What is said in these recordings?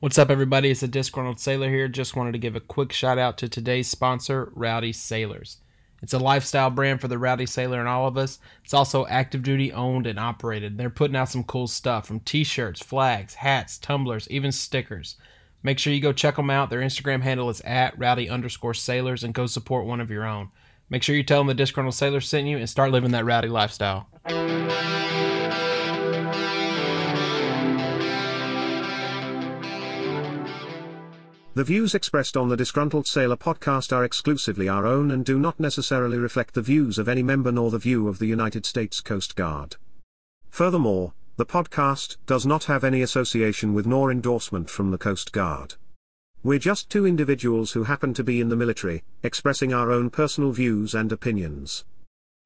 What's up, everybody? It's a disgruntled sailor here. Just wanted to give a quick shout out to today's sponsor, Rowdy Sailors. It's a lifestyle brand for the Rowdy Sailor and all of us. It's also active duty owned and operated. They're putting out some cool stuff from t shirts, flags, hats, tumblers, even stickers. Make sure you go check them out. Their Instagram handle is at rowdy underscore sailors and go support one of your own. Make sure you tell them the disgruntled sailor sent you and start living that rowdy lifestyle. The views expressed on the Disgruntled Sailor podcast are exclusively our own and do not necessarily reflect the views of any member nor the view of the United States Coast Guard. Furthermore, the podcast does not have any association with nor endorsement from the Coast Guard. We're just two individuals who happen to be in the military, expressing our own personal views and opinions.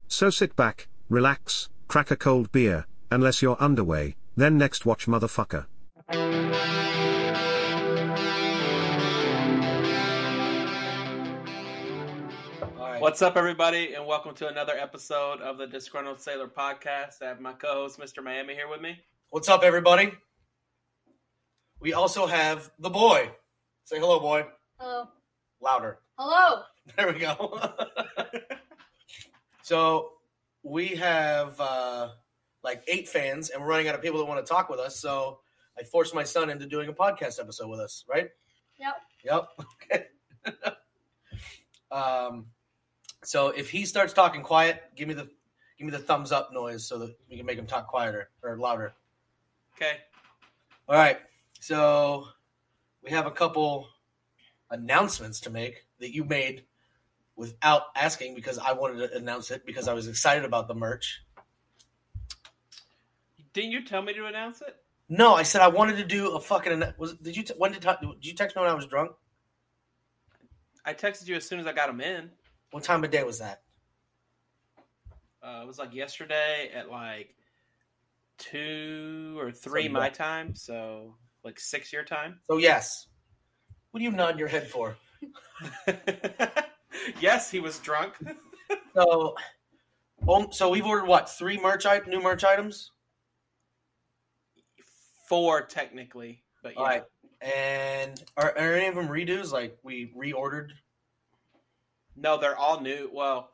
So sit back, relax, crack a cold beer, unless you're underway, then next watch motherfucker. What's up, everybody, and welcome to another episode of the Disgruntled Sailor podcast. I have my co host, Mr. Miami, here with me. What's up, everybody? We also have the boy. Say hello, boy. Hello. Louder. Hello. There we go. so we have uh, like eight fans, and we're running out of people that want to talk with us. So I forced my son into doing a podcast episode with us. Right? Yep. Yep. Okay. um, so if he starts talking quiet, give me the give me the thumbs up noise so that we can make him talk quieter or louder. Okay. All right. So we have a couple announcements to make that you made without asking because I wanted to announce it because I was excited about the merch. Didn't you tell me to announce it? No, I said I wanted to do a fucking. Was did you? When did, did you text me when I was drunk? I texted you as soon as I got him in. What time of day was that? Uh, it was like yesterday at like two or three my time, so like six your time. So yes. What are you nodding your head for? yes, he was drunk. So, um, so we've ordered what three merch item, new merch items. Four technically, but yeah. All right. And are, are any of them redos? Like we reordered? No, they're all new. Well,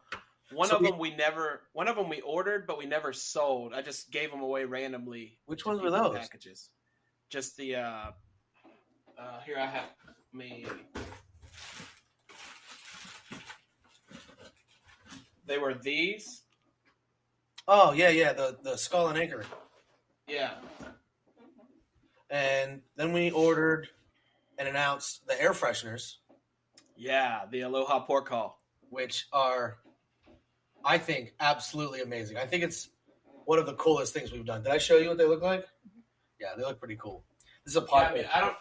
one So of we- them we never, one of them we ordered, but we never sold. I just gave them away randomly. Which ones were those? Packages. Just the. uh uh Here I have me. They were these. Oh yeah, yeah, the the skull and anchor. Yeah. And then we ordered and announced the air fresheners, Yeah, the Aloha Port Call. which are, I think, absolutely amazing. I think it's one of the coolest things we've done. Did I show you what they look like? Mm-hmm. Yeah, they look pretty cool. This is a Yeah, I mean, I don't,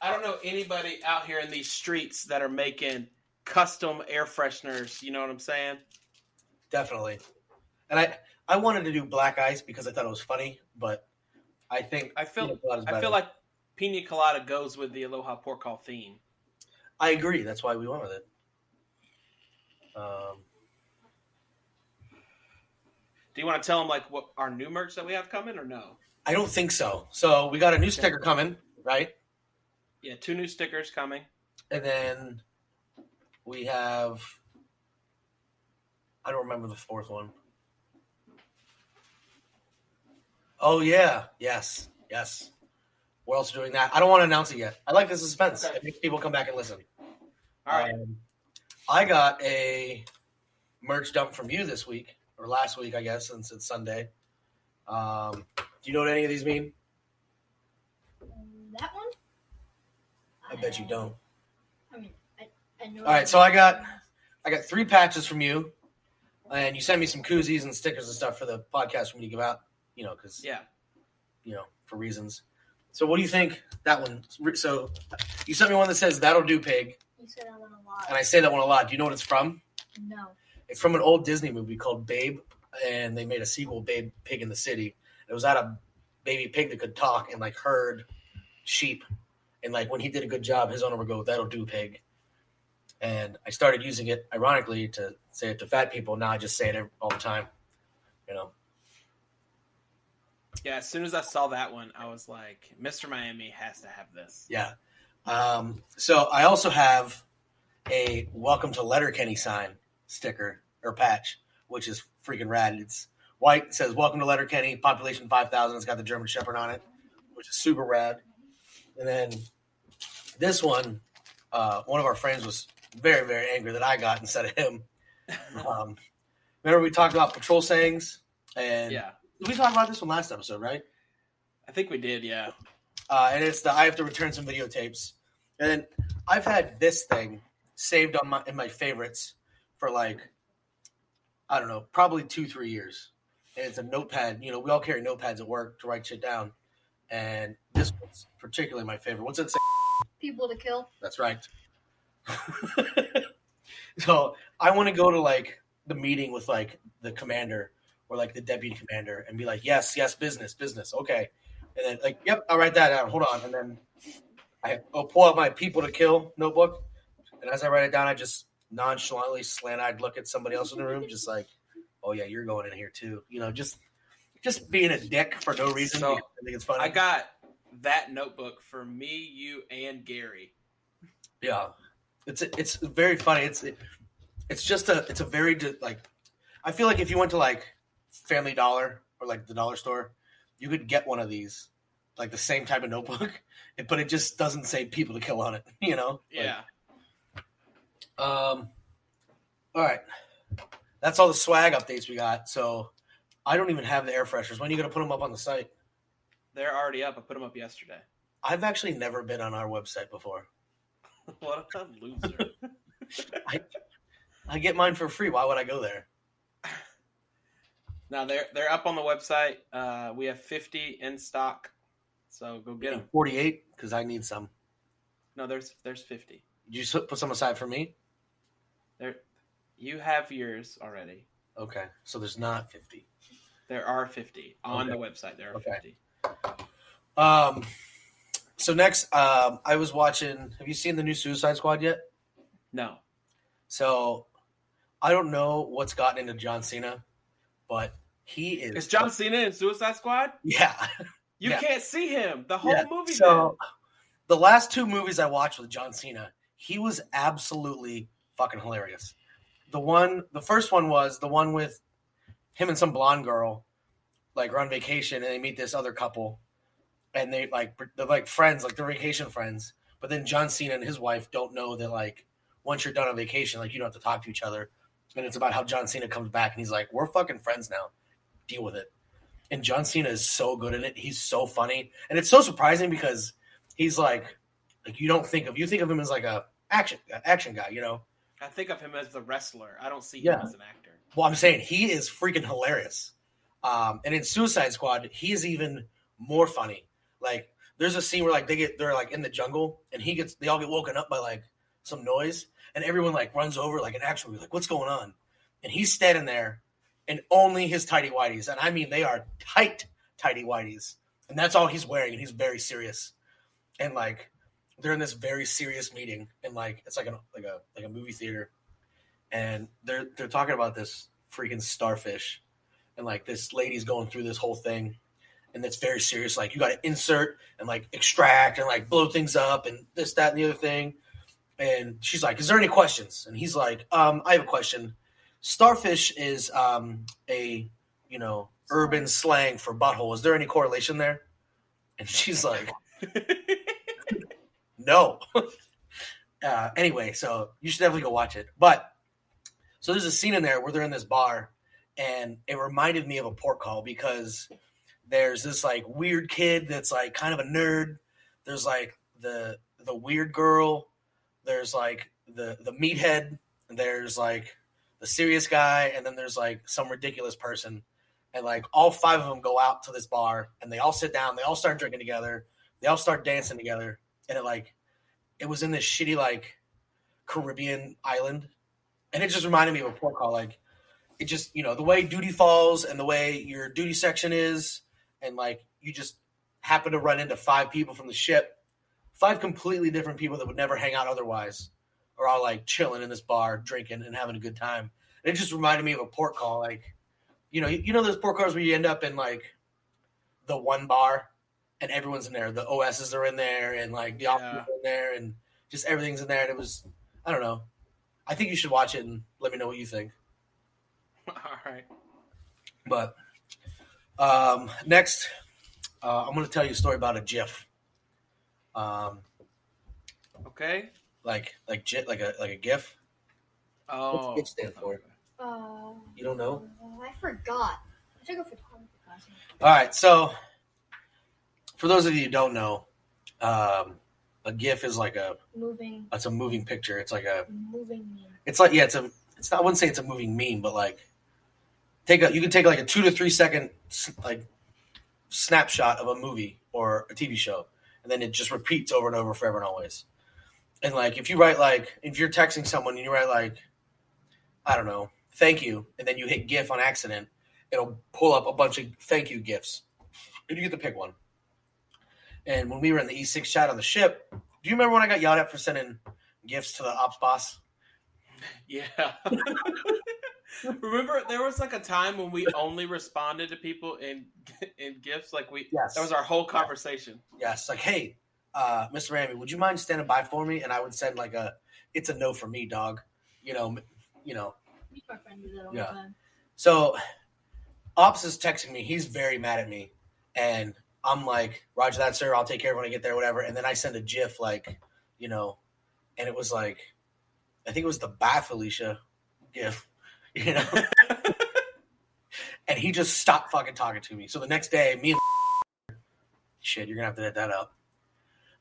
I don't know anybody out here in these streets that are making custom air fresheners. You know what I'm saying? Definitely. And I I wanted to do black ice because I thought it was funny, but I think I feel, pina I feel like Pina Colada goes with the Aloha Port Call theme. I agree. That's why we went with it. Um, Do you want to tell them like what our new merch that we have coming or no? I don't think so. So we got a new sticker coming, right? Yeah, two new stickers coming. And then we have I don't remember the fourth one. Oh yeah, yes, yes. We're also doing that. I don't want to announce it yet. I like the suspense. Okay. It makes people come back and listen. All right. Um, I got a merch dump from you this week or last week, I guess, since it's Sunday. Um, do you know what any of these mean? That one? I bet you don't. I mean, I, I know. All right, so I got- I got three patches from you, and you sent me some koozies and stickers and stuff for the podcast for me to give out. You know, because yeah. you know for reasons. So, what do you think that one? So, you sent me one that says "That'll do, pig," You said that one a lot. and I say that one a lot. Do you know what it's from? no. It's from an old Disney movie called Babe, and they made a sequel, Babe Pig in the City. It was at a baby pig that could talk and like herd sheep, and like when he did a good job, his owner would go, "That'll do, pig." And I started using it, ironically, to say it to fat people. Now I just say it all the time, you know. Yeah, as soon as I saw that one, I was like, Mr. Miami has to have this. Yeah. Um, so I also have a welcome to Letterkenny sign sticker or patch, which is freaking rad. It's white. It says welcome to Letterkenny, population 5,000. It's got the German Shepherd on it, which is super rad. And then this one, uh, one of our friends was very, very angry that I got instead of him. Um, remember we talked about patrol sayings? And Yeah, we talked about this one last episode, right? I think we did. Yeah. Uh, and it's the I have to return some videotapes. And then I've had this thing saved on my in my favorites for like I don't know, probably two three years. And it's a notepad. You know, we all carry notepads at work to write shit down. And this one's particularly my favorite. What's it say? People to kill. That's right. so I want to go to like the meeting with like the commander or like the deputy commander and be like, yes, yes, business, business, okay. And then like, yep, I'll write that down. Hold on, and then I I'll pull out my people to kill notebook, and as I write it down, I just nonchalantly slant-eyed look at somebody else in the room, just like, oh yeah, you're going in here too. You know, just just being a dick for no reason. So, I think it's funny. I got that notebook for me, you, and Gary. Yeah, it's it's very funny. It's it's just a it's a very like I feel like if you went to like Family Dollar or like the dollar store, you could get one of these like the same type of notebook, but it just doesn't say people to kill on it. You know? Like, Yeah. um. All right, that's all the swag updates we got. So I don't even have the air freshers. When are you gonna put them up on the site? They're already up. I put them up yesterday. I've actually never been on our website before. what a loser. I get mine for free. Why would I go there? Now they're they're up on the website. Uh, we have 50 in stock, so go get them. Forty-eight because I need some. No, there's there's 50. Did you put some aside for me? There, you have yours already. Okay, so there's not 50. There are 50 on Okay. the website. There are Okay. 50. Um, so next, um, I was watching. Have you seen the new Suicide Squad yet? No, So I don't know what's gotten into John Cena, but he is. is John Cena in Suicide Squad? Yeah. You Yeah. can't see him. The whole yeah. movie. So the last two movies I watched with John Cena, he was absolutely fucking hilarious. The one, the first one was the one with him and some blonde girl, like are on vacation, and they meet this other couple, and they like they're like friends, like they're vacation friends. But then John Cena and his wife don't know that like once you're done on vacation, like you don't have to talk to each other. And it's about how John Cena comes back and he's like, "We're fucking friends now. Deal with it." And John Cena is so good in it. He's so funny, and it's so surprising because he's like, like you don't think of you think of him as like a action action guy, you know. I think of him as the wrestler. I don't see him Yeah. as an actor. Well, I'm saying he is freaking hilarious. Um, and in Suicide Squad, he is even more funny. Like, there's a scene where like they get they're like in the jungle, and he gets they all get woken up by like some noise, and everyone like runs over like an action movie, like what's going on? And he's standing there, in only his tidy whities, and I mean they are tight tidy whities, and that's all he's wearing, and he's very serious, and like they're in this very serious meeting, and like it's like a like a like a movie theater, and they're they're talking about this freaking starfish. And like this lady's going through this whole thing. And it's very serious like you got to insert and like extract and like blow things up and this that and the other thing. And she's like is there any questions? And he's like um i have a question starfish is um a you know urban slang for butthole is there any correlation there and she's like no. uh, anyway, so you should definitely go watch it. But so there's a scene in there where they're in this bar, and it reminded me of a port call because there's this like weird kid that's like kind of a nerd. There's like the the weird girl. There's like the the meathead. There's like the serious guy, and then there's like some ridiculous person. And like all five of them go out to this bar, and they all sit down. They all start drinking together. They all start dancing together, and it like it was in this shitty like Caribbean island, and it just reminded me of a port call. Like it just you know the way duty falls and the way your duty section is, and like you just happen to run into five people from the ship, five completely different people that would never hang out otherwise, are all like chilling in this bar, drinking and having a good time. And it just reminded me of a port call, like you know you, know those port calls where you end up in like the one bar, and everyone's in there. The OSs are in there, and like the officers Yeah. are in there, and just everything's in there. And it was, I don't know. I think you should watch it and let me know what you think. All right. But um, next, uh, I'm going to tell you a story about a GIF. Um, Okay. Like like GIF, like a like a GIF. Oh. what's GIF stand for? Uh, You don't know? I forgot. I took a photography class. All right, so for those of you who don't know, um, a GIF is like a Moving, it's a moving picture. It's like a moving meme. it's like yeah, it's a it's not. I wouldn't say it's a moving meme, but like take a you can take like a two to three second like snapshot of a movie or a TV show, and then it just repeats over and over forever and always. And like if you write like if you're texting someone and you write like I don't know thank you, and then you hit GIF on accident, it'll pull up a bunch of thank you GIFs, and you get to pick one. And when we were in the E6 chat on the ship, do you remember when I got yelled at for sending gifts to the ops boss? Yeah. Remember, there was like a time when we only responded to people in in gifts. Like we, Yes. that was our whole conversation. Yes, like, hey, uh, Mr. Ramy, would you mind standing by for me? And I would send like a, it's a no for me, dog. You know, you know. Me and my friend do that all Yeah. So, Ops is texting me. He's very mad at me, and I'm like, Roger that, sir. I'll take care of when I get there, whatever. And then I send a GIF, like, you know, and it was like, I think it was the bye Felicia GIF, you know. and he just stopped fucking talking to me. So the next day, me and shit, you're gonna have to edit that out.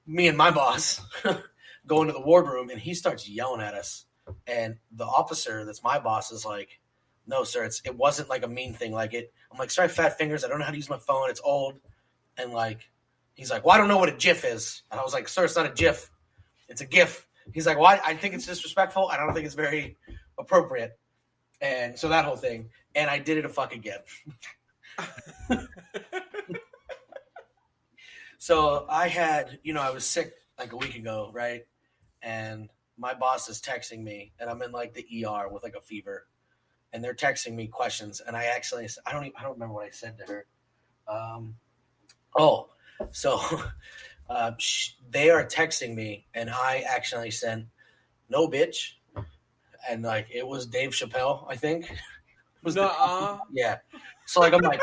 Me and my boss go into the wardroom, and he starts yelling at us. And the officer, that's my boss, is like, "No, sir, it's it wasn't like a mean thing. Like it." I'm like, "Sorry, fat fingers. I don't know how to use my phone. It's old." And like, he's like, "Well, I don't know what a GIF is." And I was like, "Sir, it's not a GIF. It's a GIF." He's like, "Why? I think it's disrespectful. I don't think it's very appropriate." And so that whole thing, and I did it a fuck again. So I had, you know, I was sick like a week ago, right? And my boss is texting me, and I'm in like the ER with like a fever, and they're texting me questions, and I actually, I don't, even, I don't remember what I said to her. Um, oh, so uh, sh- they are texting me, and I actually sent no bitch, and like it was Dave Chappelle, I think. Was the- Nuh-uh. yeah. So like I'm like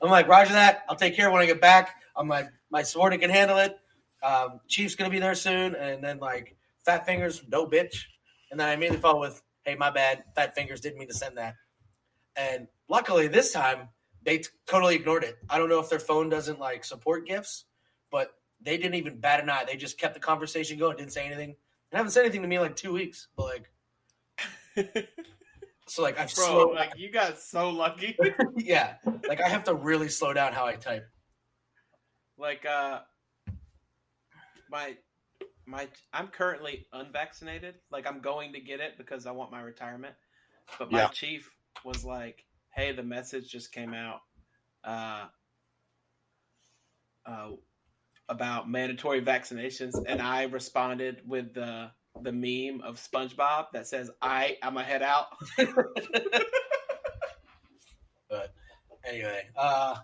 I'm like, Roger that. I'll take care when I get back. I'm like, my subordinate can handle it. Um, Chief's gonna be there soon, and then like Fat Fingers, no bitch. And then I immediately followed with, Hey, my bad. Fat Fingers didn't mean to send that. And luckily this time they t- totally ignored it. I don't know if their phone doesn't like support gifts, but they didn't even bat an eye. They just kept the conversation going, didn't say anything. And haven't said anything to me in like two weeks. But like so like I've Bro, slowed like you got so lucky. yeah. Like I have to really slow down how I type. Like uh my my I'm currently unvaccinated. Like I'm going to get it because I want my retirement. But my Yeah. chief was like, "Hey, the message just came out uh uh about mandatory vaccinations." And I responded with the the meme of SpongeBob that says, "I I'm a head out." but anyway, uh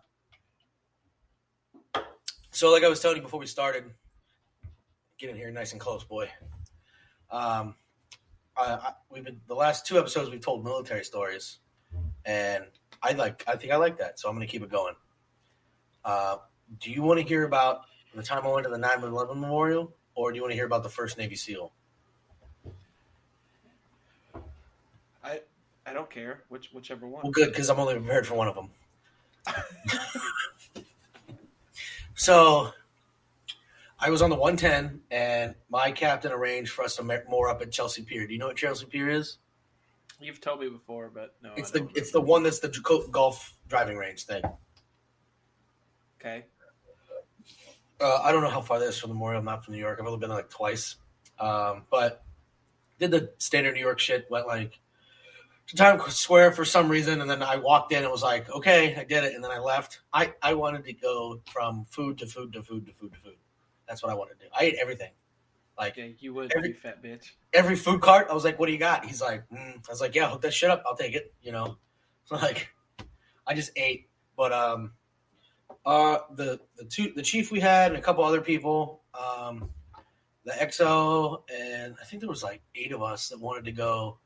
so like I was telling you before we started, get in here nice and close, boy. Um I, I, we've been the last two episodes we've told military stories, and I like I think I like that, so I'm gonna keep it going. Uh, do you want to hear about the time I went to the 9/11 memorial, or do you want to hear about the first Navy SEAL? I I don't care which whichever one. Well, good because I'm only prepared for one of them. so, I was on the 110, and my captain arranged for us to ma- moor up at Chelsea Pier. Do you know what Chelsea Pier is? You've told me before, but no. It's the it's the one that's the Go- golf driving range thing. okay. Uh, I don't know how far that is from the Memorial. I'm not from New York. I've only been there like twice, um, but did the standard New York shit. Went like to Times Square for some reason, and then I walked in and was like, okay, I did it, and then I left. I I wanted to go from food to food to food to food to food. That's what I wanted to do. I ate everything, like Yeah, you would, Every- you fat bitch. every food cart. I was like, what do you got? He's like, mm. I was like, yeah, hook that shit up. I'll take it. You know, so like, I just ate. But um, Uh, the the two the chief we had and a couple other people. Um, the XO and I think there was like eight of us that wanted to go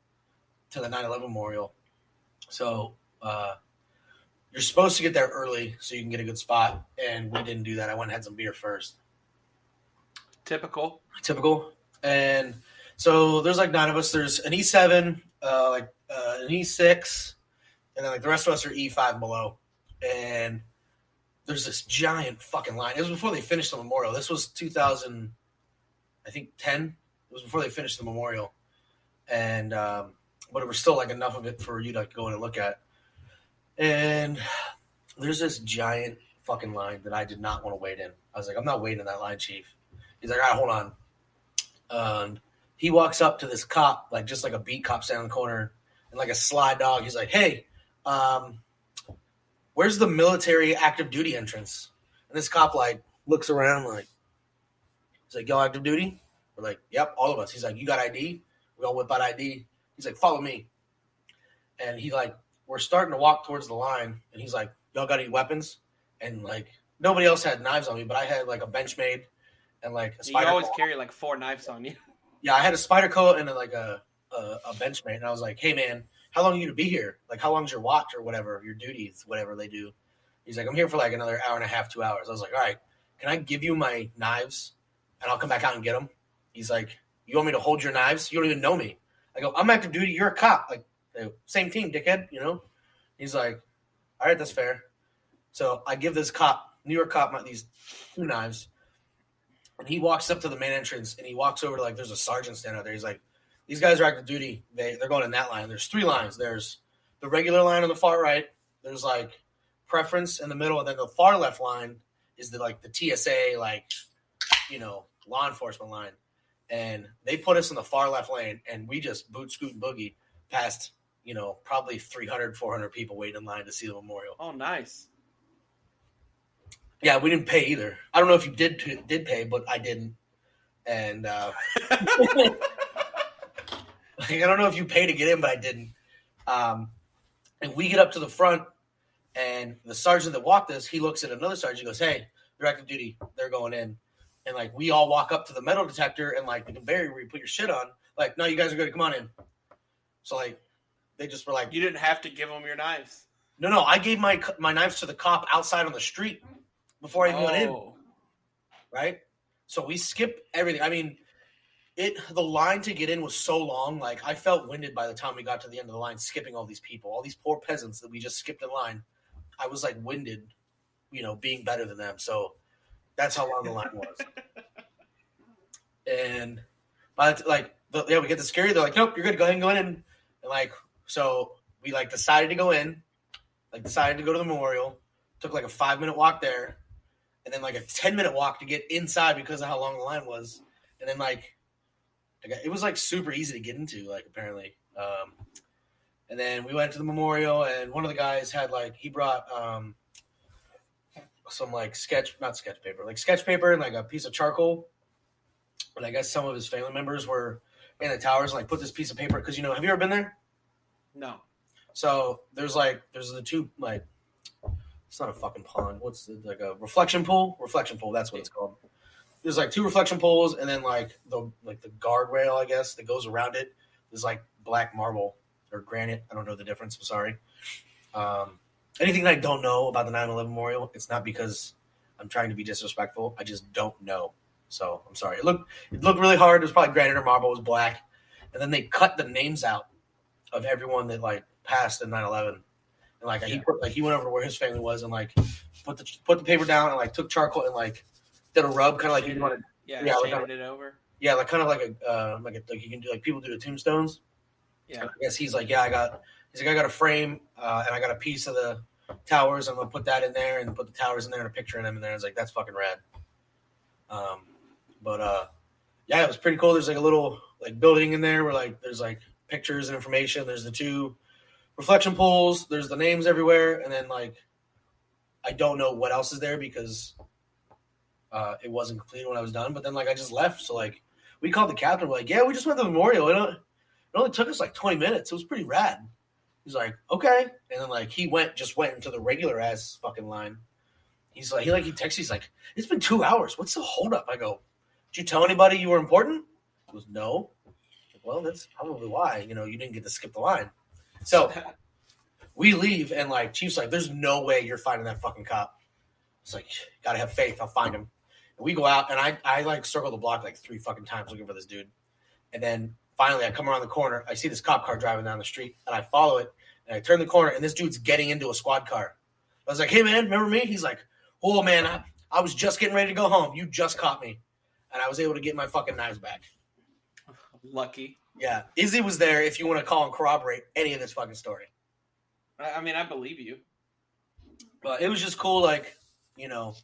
to the 9/11 memorial. So uh, you're supposed to get there early so you can get a good spot, and we didn't do that. I went and had some beer first. Typical. Typical. And so there's like nine of us. There's an E7, uh, like uh, an E6, and then like the rest of us are E5 below. And there's this giant fucking line. It was before they finished the memorial. This was 2000, I think 10. It was before they finished the memorial, and um, but it was still like enough of it for you to go in and look at. And there's this giant fucking line that I did not want to wait in. I was like, I'm not waiting in that line, chief. He's like, all right, hold on. And he walks up to this cop, like just like a beat cop standing in the corner, and like a sly dog. He's like, hey, um, where's the military active duty entrance? And this cop like looks around like, he's like, y'all active duty? We're like, yep, all of us. He's like, you got ID? We all whip out ID. He's like, follow me. And he like, we're starting to walk towards the line, and he's like, y'all got any weapons? And like, nobody else had knives on me, but I had like a Benchmade and like a spider. You always carry like four knives on you. Yeah, I had a Spyderco and like a a, a Benchmade, and I was like, hey man, how long are you to be here? Like, how long's your watch or whatever, your duties, whatever they do? He's like, I'm here for like another hour and a half, two hours. I was like, all right, can I give you my knives and I'll come back out and get them? He's like, you want me to hold your knives? You don't even know me. I go, I'm active duty. You're a cop. Like, same team, dickhead. You know? He's like, all right, that's fair. So I give this cop, New York cop, my, these two knives, and he walks up to the main entrance and he walks over to like, there's a sergeant standing out there. He's like, these guys are active duty. They they're going in that line. There's three lines. There's the regular line on the far right. There's like preference in the middle, and then the far left line is the like the TSA like you know law enforcement line. And they put us in the far left lane, and we just boot scoot and boogie past you know probably 300 400 people waiting in line to see the memorial. Oh, nice. Yeah, we didn't pay either. I don't know if you did did pay, but I didn't. And uh, like, I don't know if you pay to get in, but I didn't. Um, and we get up to the front, and the sergeant that walked us, he looks at another sergeant. He goes, "Hey, they're active duty. They're going in." And like we all walk up to the metal detector and like the conveyor where you put your shit on. Like, no, you guys are good. Come on in. So like, they just were like, You didn't have to give them your knives. "No, no." I gave my my knives to the cop outside on the street before I even went in Oh. right? So we skip everything. I mean, it the line to get in was so long. Like I felt winded by the time we got to the end of the line, skipping all these people, all these poor peasants that we just skipped in line. I was like winded, you know, being better than them. So that's how long the line was. and but like the, yeah, we get the scary. They're like, nope, you're good. Go ahead and go in. And, like so, we like decided to go in. Like decided to go to the memorial. Took like a five minute walk there and then like a 10 minute walk to get inside because of how long the line was and then like it was like super easy to get into like apparently um, and then we went to the memorial and one of the guys had like he brought um, some like sketch not sketch paper like sketch paper and like a piece of charcoal and i guess some of his family members were in the towers and like put this piece of paper because you know have you ever been there No. so there's like there's the two like it's not a fucking pond. What's the, like a reflection pool? Reflection pool. That's what it's called. There's like two reflection pools, and then like the like the guardrail, I guess, that goes around it. There's like black marble or granite. I don't know the difference. I'm sorry. Um, anything that I don't know about the 9/11 memorial, it's not because I'm trying to be disrespectful. I just don't know. So I'm sorry. It looked it looked really hard. It was probably granite or marble. It was black, and then they cut the names out of everyone that like passed in 9/11 and like he put, like he went over to where his family was and like put the put the paper down and like took charcoal and like did a rub, kind of like you want to Yeah, Yeah, like shaded it over. yeah, like kind of like a uh, like a, like you can do like people do the tombstones. Yeah. I guess he's like, yeah, I got he's like I got a frame uh, and I got a piece of the towers. I'm gonna put that in there and put the towers in there and a picture of them in there. I was like, that's fucking rad. Um, but uh, yeah, it was pretty cool. There's like a little like building in there where like there's like pictures and information. There's the two reflection pools. There's the names everywhere, and then like I don't know what else is there because uh, it wasn't complete when I was done. But then like I just left, so like we called the captain. We're like, yeah, we just went to the memorial. It it only took us like 20 minutes. It was pretty rad. He's like, okay, and then like he went just went into the regular ass fucking line, He's like, he like he texts. He's like, it's been two hours. What's the holdup? I go, did you tell anybody you were important? He goes, no. Well, that's probably why. You know, you didn't get to skip the line. So we leave, and like Chief's like, there's no way you're finding that fucking cop. It's like, gotta have faith. I'll find him. And we go out, and I I like circle the block like three fucking times looking for this dude. And then finally, I come around the corner. I see this cop car driving down the street, and I follow it. And I turn the corner, and this dude's getting into a squad car. I was like, "Hey, man, remember me?" He's like, "Oh, man, I, I was just getting ready to go home. You just caught me, and I was able to get my fucking knives back." Lucky. Yeah, Izzy was there. If you want to call and corroborate any of this fucking story, I, mean, I believe you. but it was just cool. Like, you know,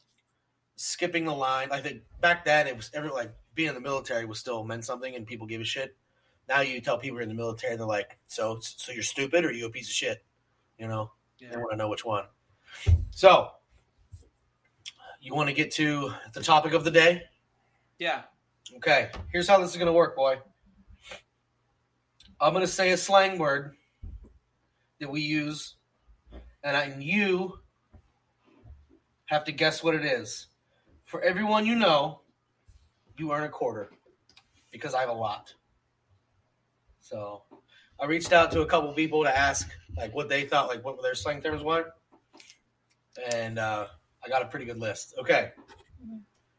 skipping the line. I think back then it was every like being in the military was still meant something, and people give a shit. Now you tell people you're in the military, they're like, "So, so you're stupid, or you a piece of shit?" You know. Yeah. They want to know which one. So, you want to get to the topic of the day? Yeah. Okay, here's how this is going to work, boy. I'm going to say a slang word that we use, and I, and you have to guess what it is. For everyone you know, you earn a quarter because I have a lot. So, I reached out to a couple people to ask like what they thought, like what their slang terms were, and uh, I got a pretty good list. Okay,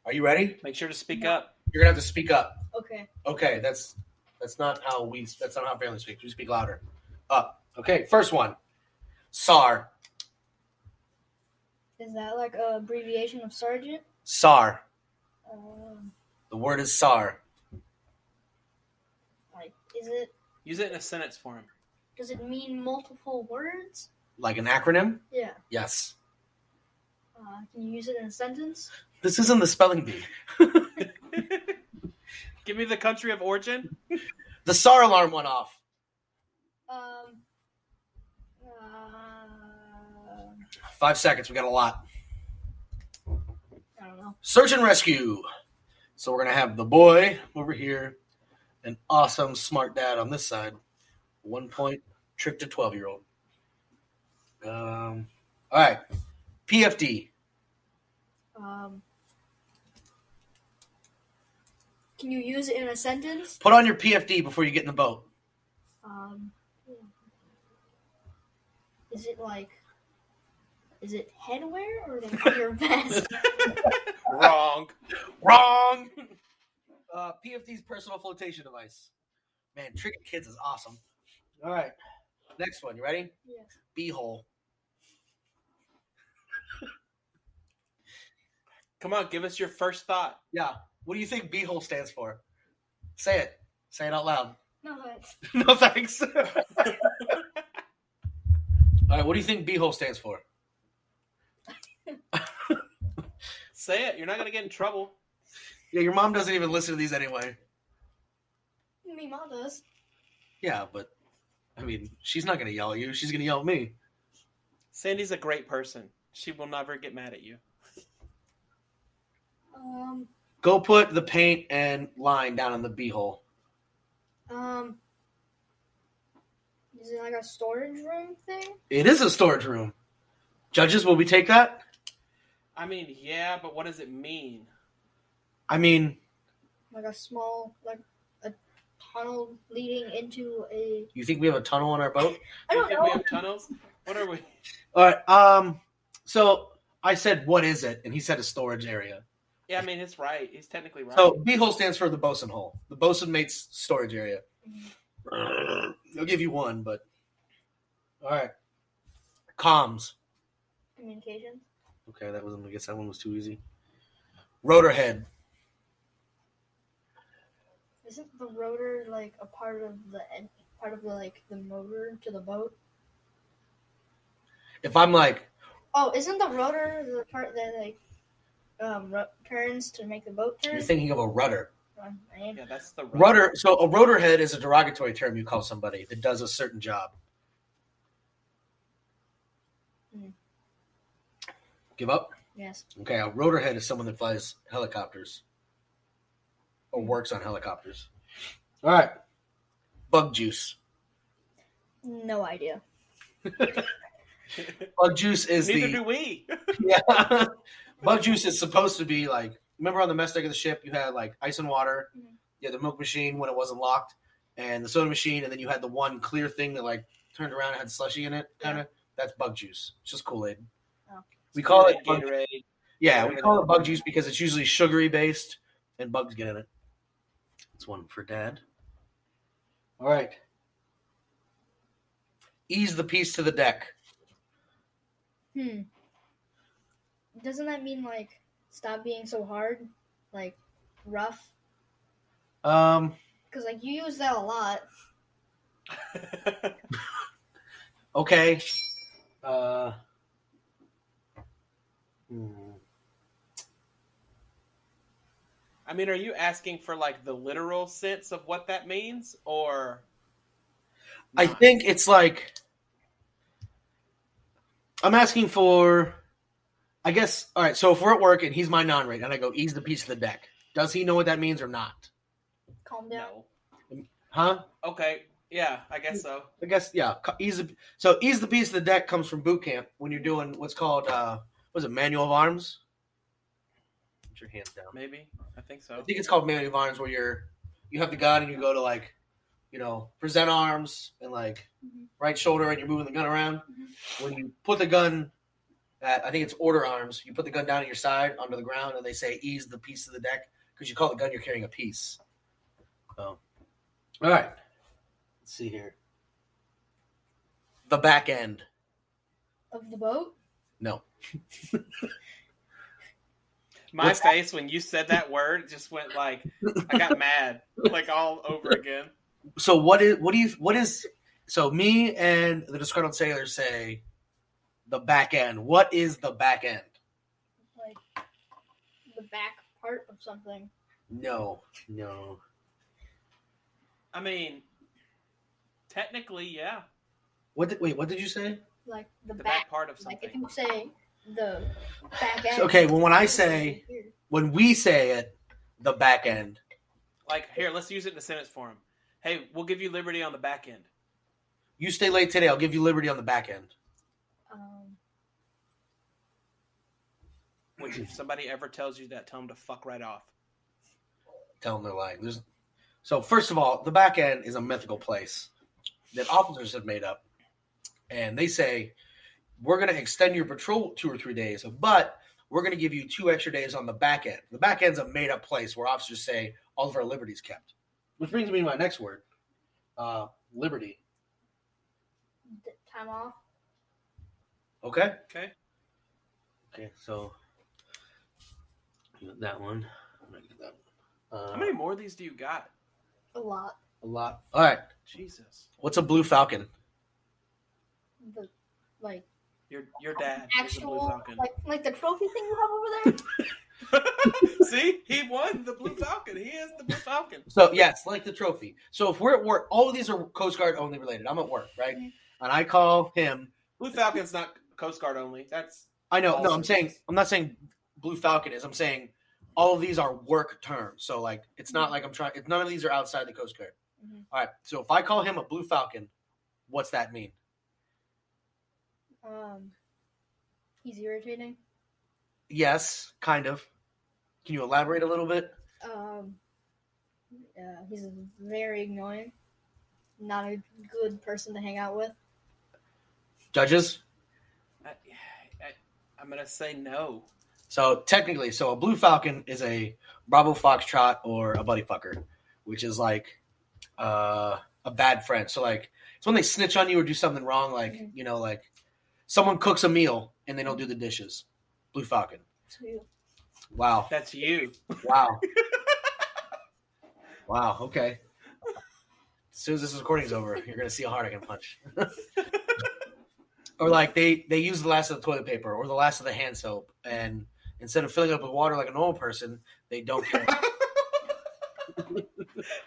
are you ready? Make sure to speak up. You're gonna have to speak up. Okay. Okay, that's that's not how we that's not how family speaks. We speak louder. Up. Okay, first one. SAR. Is that like a abbreviation of sergeant? SAR. Um, The word is SAR. like, is it? Use it in a sentence for him. Does it mean multiple words? Like an acronym? Yeah. Yes. Uh, can you use it in a sentence? This isn't the spelling bee. Give me the country of origin. The SAR alarm went off. Um. Uh, Five seconds. We got a lot. I don't know. Search and rescue. So we're gonna have the boy over here, an awesome smart dad on this side. One point trick to twelve year old. Um. All right. PFD. Um. Can you use it in a sentence? Put on your PFD before you get in the boat. Um. Is it like? Is it headwear or like your vest? Wrong. Wrong. Uh, PFD's personal flotation device. Man, tricking kids is awesome. All right. Next one. You ready? yes. Beehole. Come on, give us your first thought. Yeah. What do you think beehole stands for? Say it. Say it out loud. No, it's no thanks. All right. What do you think beehole stands for? Say it. You're not gonna get in trouble. Yeah, your mom doesn't even listen to these anyway. me, mom does. Yeah, but I mean, she's not gonna yell at you. She's gonna yell at me. Sandy's a great person. She will never get mad at you. Um. Go put the paint and line down in the beehole. Um. Is it like a storage room thing? It is a storage room. Judges, will we take that? I mean, yeah, but what does it mean? I mean, Like a small, like a tunnel leading into a. you think we have a tunnel on our boat? I don't think know. we have tunnels? What are we? All right. Um. So I said, "What is it?" And he said, "A storage area." Yeah, I mean, it's right. He's technically right. So B hole stands for the bosun hole, the bosun mate's storage area. I'll give you one, but all right. Comms. Communication. Okay, that was. I guess that one was too easy. Rotor head. Isn't the rotor like a part of the en- part of the like the motor to the boat? If I'm like, Oh, isn't the rotor the part that like um ro- turns to make the boat turn? you're thinking of a rudder. Um, yeah, that's the Rudder. So a rotor head is a derogatory term you call somebody that does a certain job. Hmm. Give up. Yes. Okay, a rotor head is someone that flies helicopters or works on helicopters. All right. Bug juice. No idea. Bug juice is Neither the do we. yeah. Bug juice is supposed to be like remember on the mess deck of the ship you had like ice and water, Mhm. you had the milk machine when it wasn't locked, and the soda machine, and then you had the one clear thing that like turned around and had slushy in it, kind of. That's bug juice. It's just Kool Aid. Oh. We call it bug, Gatorade. yeah, we call it bug juice because it's usually sugary based and bugs get in it. It's one for dad. All right. Ease the piece to the deck. Hmm. Doesn't that mean like stop being so hard, like rough? Um. Because like you use that a lot. Okay. Uh. hmm. I mean, are you asking for like the literal sense of what that means, or? I think it's like I'm asking for. I guess all right. So if we're at work and he's my non-rate, and I go ease the piece of the deck, does he know what that means or not? Calm down. no. Huh? Okay. Yeah, I guess so. I guess yeah. Ease the, so ease the piece of the deck comes from boot camp when you're doing what's called uh, what is it manual of arms? Put your hands down. Maybe. I think so. I think it's called manual of arms where you're you have the gun and you go to like you know present arms and like Mhm. right shoulder and you're moving the gun around. When you put the gun at I think it's order arms, you put the gun down at your side onto the ground and they say ease the piece of the deck because you call the gun you're carrying a piece. So, all right, let's see here. The back end. Of the boat? No. My What's face when you said that word just went like I got mad, like all over again. So what is what do you what is so me and the disgruntled sailor say the back end. What is the back end? Like the back part of something. No, no. I mean, technically, yeah, What did wait? What did you say? Like the, the back. back part of Like if something. you say the back end. Okay, well when I say when we say it, the back end. Like here, let's use it in a sentence form. Hey, we'll give you liberty on the back end. You stay late today, I'll give you liberty on the back end. Um, Which, if somebody ever tells you that, tell them to fuck right off. Tell them they're lying. There's so first of all, the back end is a mythical place that officers have made up, and they say we're going to extend your patrol two or three days, but we're going to give you two extra days on the back end. The back end's a made up place where officers say all of our liberties kept. Which brings me to my next word, uh, liberty. time off. Okay. Okay. Okay. So that one. I'm gonna get that one. Uh, How many more of these do you got? A lot. A lot. All right. Jesus, What's a blue falcon? The like your your dad is a blue actual like like the trophy thing you have over there. See, he won the blue falcon. He is the blue falcon. So yes, like the trophy. So if we're at work, all of these are Coast Guard only related. I'm at work, right? And I call him. Blue falcon's not Coast Guard only. That's I know. No, I'm Awesome. saying. I'm not saying Blue Falcon is. I'm saying all of these are work terms. So like, it's not like I'm trying. It's, none of these are outside the Coast Guard. Mhm. All right. So if I call him a Blue Falcon, what's that mean? Um, he's irritating. Yes, kind of. Can you elaborate a little bit? Um, uh, he's very annoying. Not a good person to hang out with. Judges. I, I, I'm gonna say no. So technically, so a blue falcon is a Bravo Foxtrot or a buddy fucker, which is like uh, a bad friend. So like it's when they snitch on you or do something wrong, like Mhm. you know, like someone cooks a meal and they don't do the dishes. Blue falcon. Wow. That's you. Wow. wow. Okay. As soon as this recording's over, you're gonna see how hard I can punch. or like they they use the last of the toilet paper or the last of the hand soap, and instead of filling it up with water like a normal person, they don't. Care.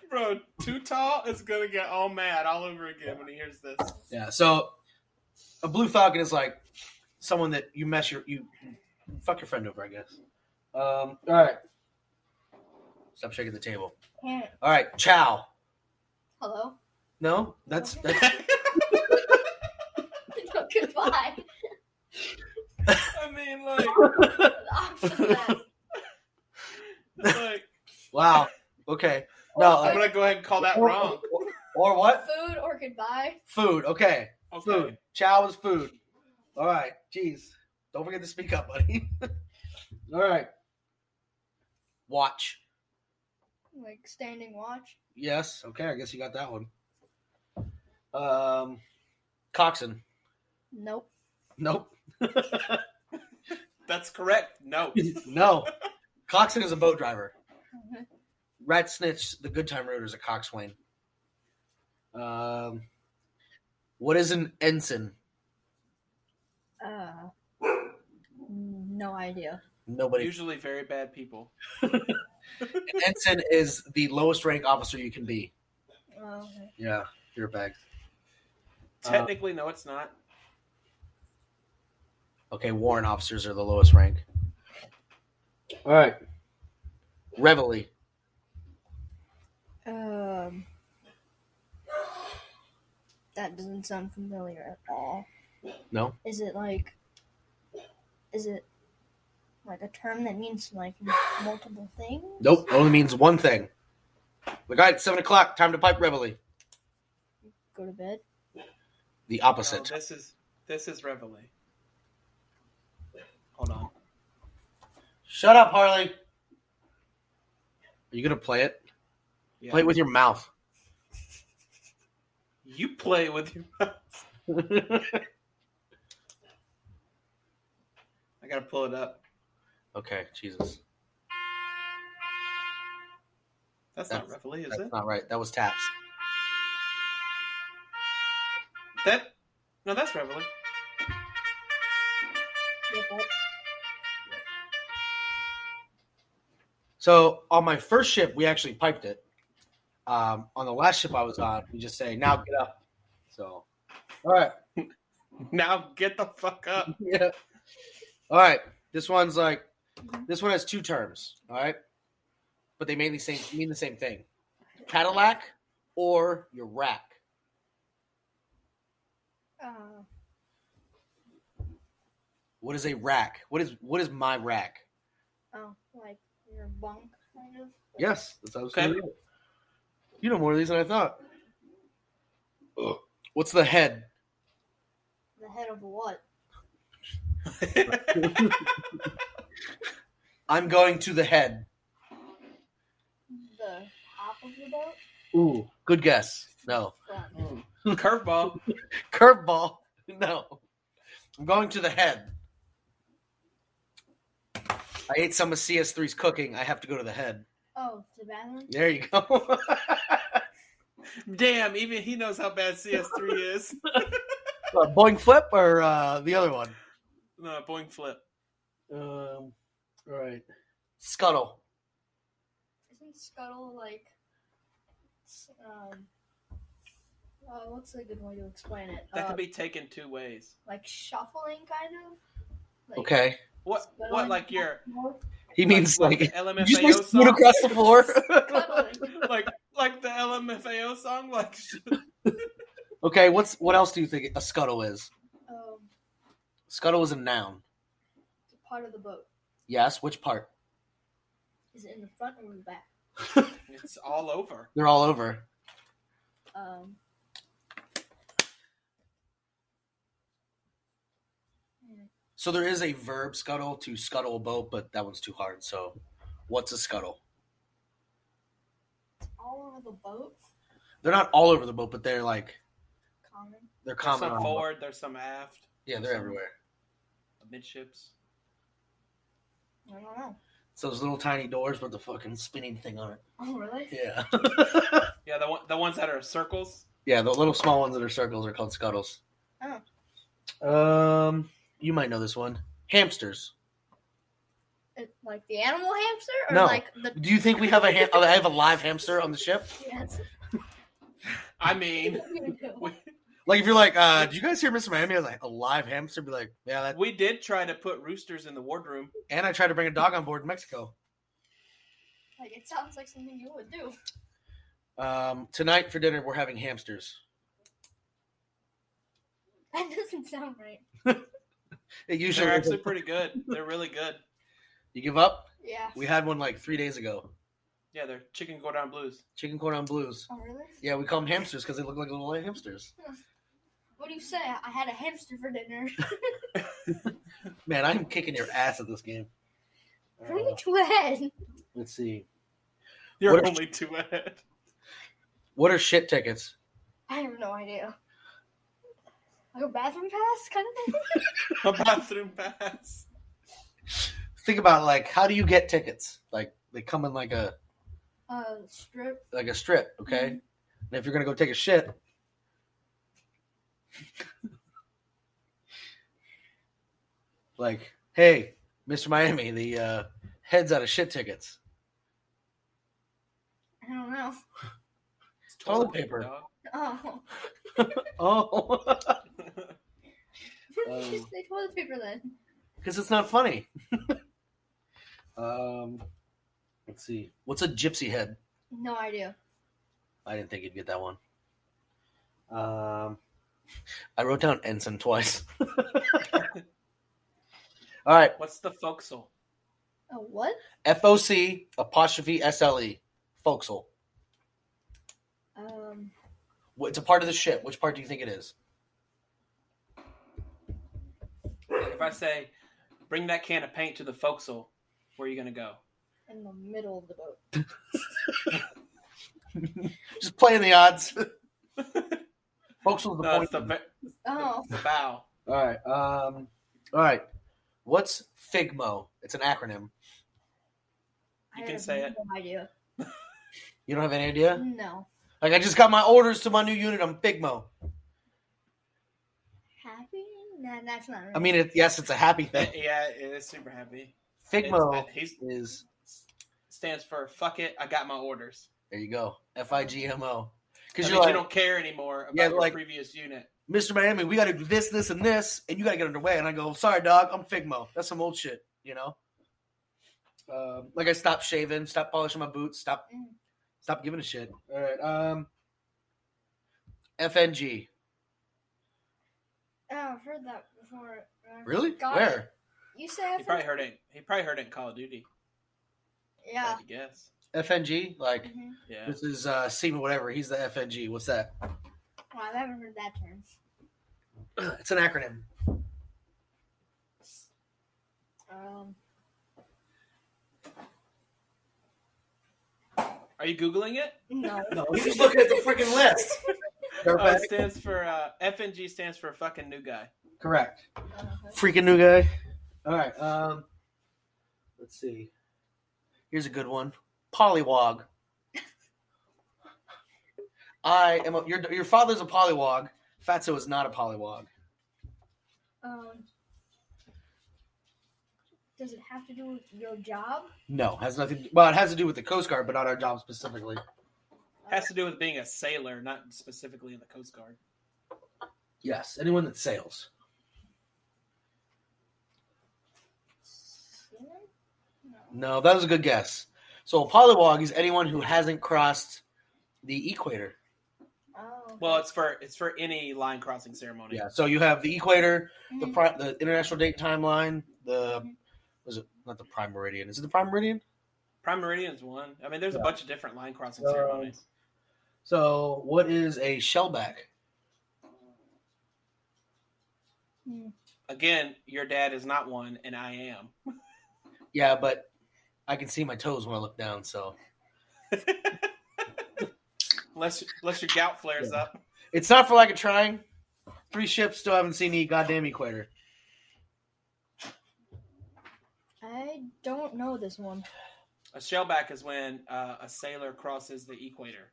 Bro, too tall is gonna get all mad all over again when he hears this. yeah. So a blue falcon is like someone that you mess your you fuck your friend over, I guess. Um. All right. Stop shaking the table. Can't. All right. Chow. Hello. No, that's that's Goodbye. I mean, like, The opposite of that. like Wow. Okay. No. I'm uh, gonna go ahead and call that wrong. or what? Food or goodbye. Food. Okay. Okay. Food. Chow is food. All right. Jeez. Don't forget to speak up, buddy. All right. Watch. Like standing watch. Yes. Okay. I guess you got that one. Um, coxswain. Nope. Nope. That's correct. No. no. Coxswain is a boat driver. Rat Snitch, the good time road, is a coxswain. Um, what is an ensign? Uh, no idea. Nobody. Usually very bad people. An ensign is the lowest rank officer you can be. Oh, okay. Yeah, you're a bag. Uh, Technically, no, it's not. Okay, warrant officers are the lowest rank. All right. Reveille. Um, that doesn't sound familiar at all. No. Is it like? Is it like a term that means like multiple things? Nope. Only means one thing. Like, all right, seven o'clock. Time to pipe reveille. Go to bed. The No, opposite. this is this is Reveille. Hold on. Shut up, Harley. Are you gonna play it? Yeah. Play it with your mouth. You play with your. Mouth. I gotta pull it up. okay, Jesus. That's, not That's- Reveille, is That's it? That's not right. That was taps. That no, that's Reveille. So on my first ship, we actually piped it. Um, on the last ship I was on, we just say, "Now get up." So, all right, Now get the fuck up. yeah. All right. This one's like, this one has two terms. All right, but they mainly same mean the same thing: Cadillac or your rack. Uh, What is a rack? What is what is my rack? oh, like your bunk kind of. Yes, that's what I was Okay. Gonna do. You know more of these than I thought. What's the head? The head of what? I'm going to the head. The top of the boat. Ooh, good guess. No. Curveball. Curveball. No. I'm going to the head. I ate some of CS3's cooking. I have to go to the head. Oh, the bathroom. There you go. Damn, even he knows how bad CS3 is. Uh, Boing flip or uh, the other one? No, boing flip. Um, all right. Scuttle. Isn't scuttle like? Um. Uh, what's a good way to explain it? That uh, could be taken two ways. like shuffling, kind of. Like Okay. What? What? Like your more? He means like, the you just LMFAO like across the floor. Like like the LMFAO song? Like okay, what's what else do you think a scuttle is? um, Scuttle is a noun. it's a part of the boat. Yes, which part? Is it in the front or in the back? it's all over. They're all over. Um. hmm, So there is a verb scuttle to scuttle a boat, but that one's too hard. So, what's a scuttle? It's all over the boat. They're not all over the boat, but they're like Common. they're There's common. some on the forward, there's some aft, Yeah, they're everywhere. midships. I don't know. It's those little tiny doors with the fucking spinning thing on it. Oh really? Yeah. Yeah, the one, the ones that are circles. yeah, the little small ones that are circles are called scuttles. Oh. Um, you might know this one. Hamsters. Like the animal hamster, or No. like the Do you think we have a ham- I have a live hamster on the ship? yes. I mean, we, Like if you're like, uh, did you guys hear Mr. Miami has like a live hamster? Be like, yeah, that. we did try to put roosters in the wardroom. And I tried to bring a dog on board in Mexico. like it sounds like something you would do. Um, tonight for dinner we're having hamsters. That doesn't sound right. It usually They're actually pretty good. They're really good. You give up? Yeah. We had one like three days ago. Yeah, they're chicken cordon blues. Chicken cordon blues. Oh really? Yeah, we call them hamsters because they look like little hamsters. What do you say? I had a hamster for dinner. Man, I'm kicking your ass at this game. Bring Uh, me to a head. let's see. You're What are- only two ahead. What are shit tickets? I have no idea. Like a bathroom pass kind of thing. A bathroom pass. Think about like how do you get tickets? Like they come in like a uh, strip. like a strip, okay? And if you're gonna go take a shit, like, hey, Mr. Miami, the uh, head's out of shit tickets. I don't know. It's Toilet paper. dog. Oh. Oh, Why did you Um, say toilet paper then? because it's not funny. um, let's see. What's a gypsy head? No idea. I didn't think you'd get that one. Um, I wrote down ensign twice. All right, What's the forecastle? Oh, what? F O C apostrophe S L E, forecastle. Um, It's a part of the ship. Which part do you think it is? I say, bring that can of paint to the forecastle, where are you gonna go? in the middle of the boat. Just playing the odds. Forecastle the No, point. the, ba- Oh, the bow. All right. Um. All right. What's Figmo? It's an acronym. You I can have say it. No idea. You don't have any idea? No. Like I just got my orders to my new unit I'm Figmo. Happy? Nah, that's not. Right. I mean, it, yes, it's a happy thing. Yeah, it is super happy. Figmo It's- he's- is stands for fuck it, I got my orders. there. You go. F I G M O. Because Because you, don't care anymore about Yeah, your like- previous unit. Mr. Miami, we got to do this, this, and this, and you got to get underway. And I go, sorry, dog, I'm Figmo. That's some old shit, you know. Um, like I stopped shaving, stopped polishing my boots, stop, Mm. stop giving a shit. All right. Um, FNG. Oh, I've heard that before. Uh, Really? Got Where? it. You say He probably heard it. He probably heard it in Call of Duty. Yeah. I guess. FNG. Like hmm Yeah. this is uh, Seaman, whatever. He's the FNG. What's that? Well, I've never heard that term. It's an acronym. Um, Are you googling it? no. No, he's just looking at the freaking list. It stands for uh, FNG stands for fucking new guy. Correct. Uh, Freaking new guy. All right. Um, let's see. Here's a good one. Polywog. I am. A, your your father's a polywog. Fatso is not a polywog. um, does it have to do with your job? No, has nothing. Well, it has to do with the Coast Guard, but not our job specifically. Has to do with being a sailor, not specifically in the Coast Guard. Yes, anyone that sails. No. No, that was a good guess. So a polywog is anyone who hasn't crossed the equator. Oh. Well, it's for it's for any line crossing ceremony. Yeah. So you have the equator, the Mhm. pri- the international date timeline, the was it not the prime meridian? Is it the prime meridian? Prime meridian is one. I mean, there's a bunch of different line crossing Um, ceremonies. So what is a shellback? Again, your dad is not one, and I am. Yeah, but I can see my toes when I look down. So Unless unless your gout flares Yeah. up. it's not for lack of trying. Three ships still haven't seen the goddamn equator. I don't know this one. A shellback is when uh, a sailor crosses the equator.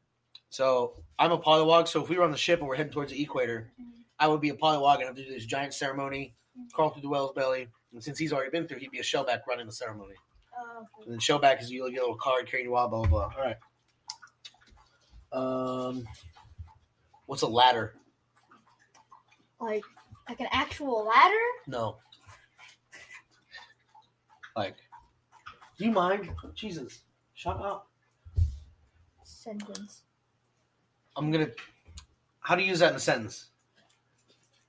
So I'm a polywog. So if we were on the ship and we're heading towards the equator, I would be a polywog and have to do this giant ceremony, crawl through the whale's belly. And since he's already been through, he'd be a shellback running the ceremony. Uh, And then shellback is you get a little card carrying you out, blah blah blah. All right. Um, what's a ladder? like, like an actual ladder? No. Like, do you mind? Jesus, shut up. Sentence. I'm gonna. How do you use that in a sentence?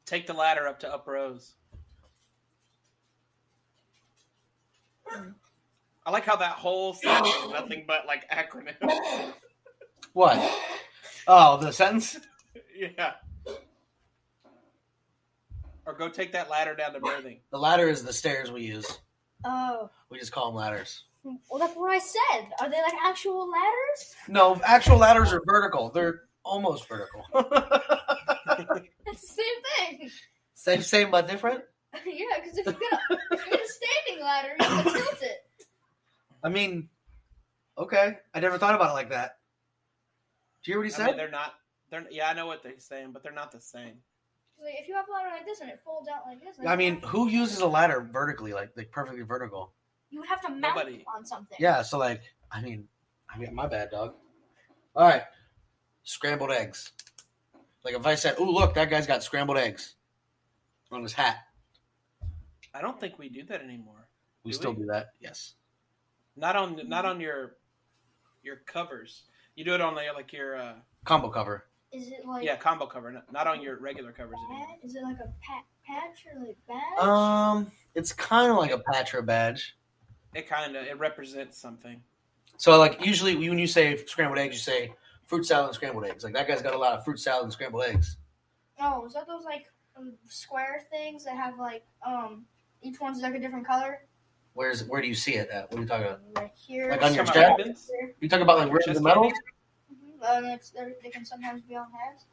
Take the ladder up to Up Rose. I like how that whole sentence is nothing but like acronyms. What? Oh, the sentence? yeah. Or go take that ladder down to berthing. The ladder is the stairs we use. Oh, We just call them ladders. well, that's what I said. Are they like actual ladders? No, actual ladders are vertical. They're almost vertical. It's the same thing. same, same but different. yeah, because if you get a, if you get a standing ladder, you can tilt it. I mean, okay. I never thought about it like that. Do you hear what he I said? mean, they're not. They're yeah, I know what they're saying, but they're not the same. Like, if you have a ladder like this and it folds out like this, like I mean, who uses a ladder vertically, like like perfectly vertical? you would have to mount Nobody. it on something. Yeah. So like, I mean, I mean, my bad, dog. All right, scrambled eggs. Like if I said, "Oh, look, that guy's got scrambled eggs on his hat," I don't think we do that anymore. we Do still we? do that. Yes. Not on not on your your covers. You do it on the, like your uh, Combo cover. Is it like yeah combo cover, not, not on your regular covers anymore. Is it like a pat, patch or like badge? Um, it's kind of like a patch or a badge. It kind of it represents something. So like usually when you say scrambled eggs, you say fruit salad and scrambled eggs. Like that guy's got a lot of fruit salad and scrambled eggs. oh, is that those like um, square things that have like um each one's like a different color? Where's where do you see it at? What are you talking about? Right here. Like on your Talking chest? about ribbons? Here. You talking about like ribbons Chest and medals? Mhm. Uh, and it's, they're- can sometimes be on hats.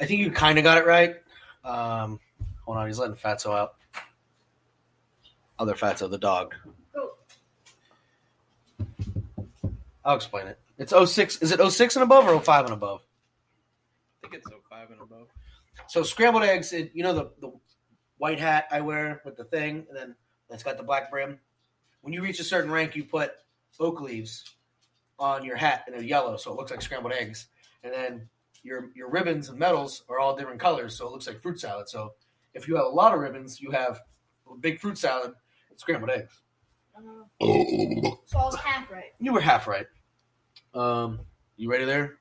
I think you kind of got it right. Um, hold on, he's letting Fatso out. Other Fatso, the dog. Oh. I'll explain it. It's 06. Is it 06 and above or 05 and above? I think it's 05 and above. So scrambled eggs, it, you know the, the white hat I wear with the thing, and then it's got the black brim. When you reach a certain rank, you put oak leaves on your hat, and they're yellow, so it looks like scrambled eggs. And then your your ribbons and medals are all different colors, so it looks like fruit salad. So if you have a lot of ribbons, you have a big fruit salad and scrambled eggs. Uh, so I was half right. You were half right. Um, you ready there,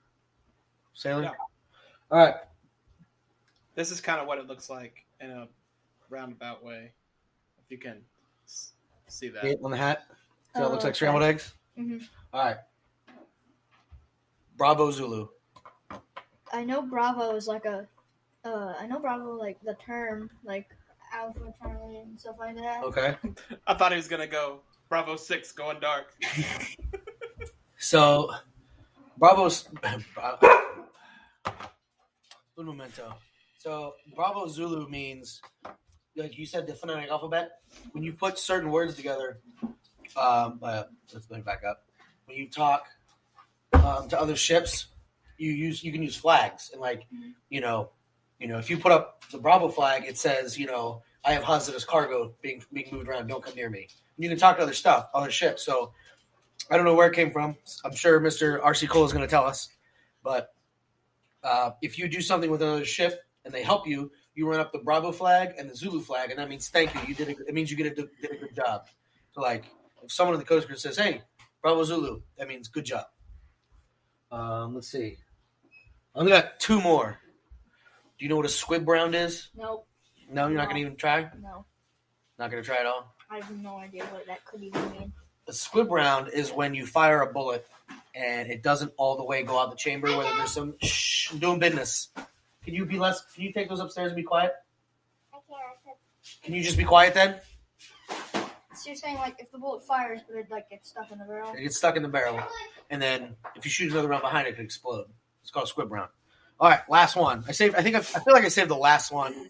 Sailor? Yeah. All right. This is kind of what it looks like in a roundabout way. If you can see that. Hit on the hat. So it Oh, looks like okay. scrambled eggs. Mhm. All right. Bravo Zulu. I know Bravo is like a. Uh, I know Bravo like the term like Alpha Charlie and stuff like that. Okay. I thought he was gonna go Bravo Six going dark. So, Bravo's. Un momento. So, Bravo Zulu means, like you said, the phonetic alphabet. When you put certain words together, um, uh, let's bring me back up. When you talk um, to other ships, you use you can use flags and like you know, you know, if you put up the Bravo flag, it says you know I have hazardous cargo being being moved around. Don't come near me. And you can talk to other stuff, other ships. So I don't know where it came from. I'm sure Mr. RC Cole is going to tell us. But uh, if you do something with another ship and they help you, you run up the Bravo flag and the Zulu flag, and that means thank you. You did a, it means you get a, did a good job. So like if someone in the Coast Guard says, "Hey, Bravo Zulu," that means good job. Um, let's see. I only got two more. Do you know what a squib round is? Nope. No, you're not going to even try. No. Not going to try at all. I have no idea what that could even mean. A squib round is when you fire a bullet and it doesn't all the way go out the chamber. Whether there's some shh, I'm doing business. Can you be less? Can you take those upstairs and be quiet? I can't. Can you just be quiet then? So you're saying like if the bullet fires, but it like gets stuck in the barrel? It gets stuck in the barrel, and then if you shoot another round behind it, it could explode. It's called a squib round. All right, last one. I saved. I think I, I feel like I saved the last one.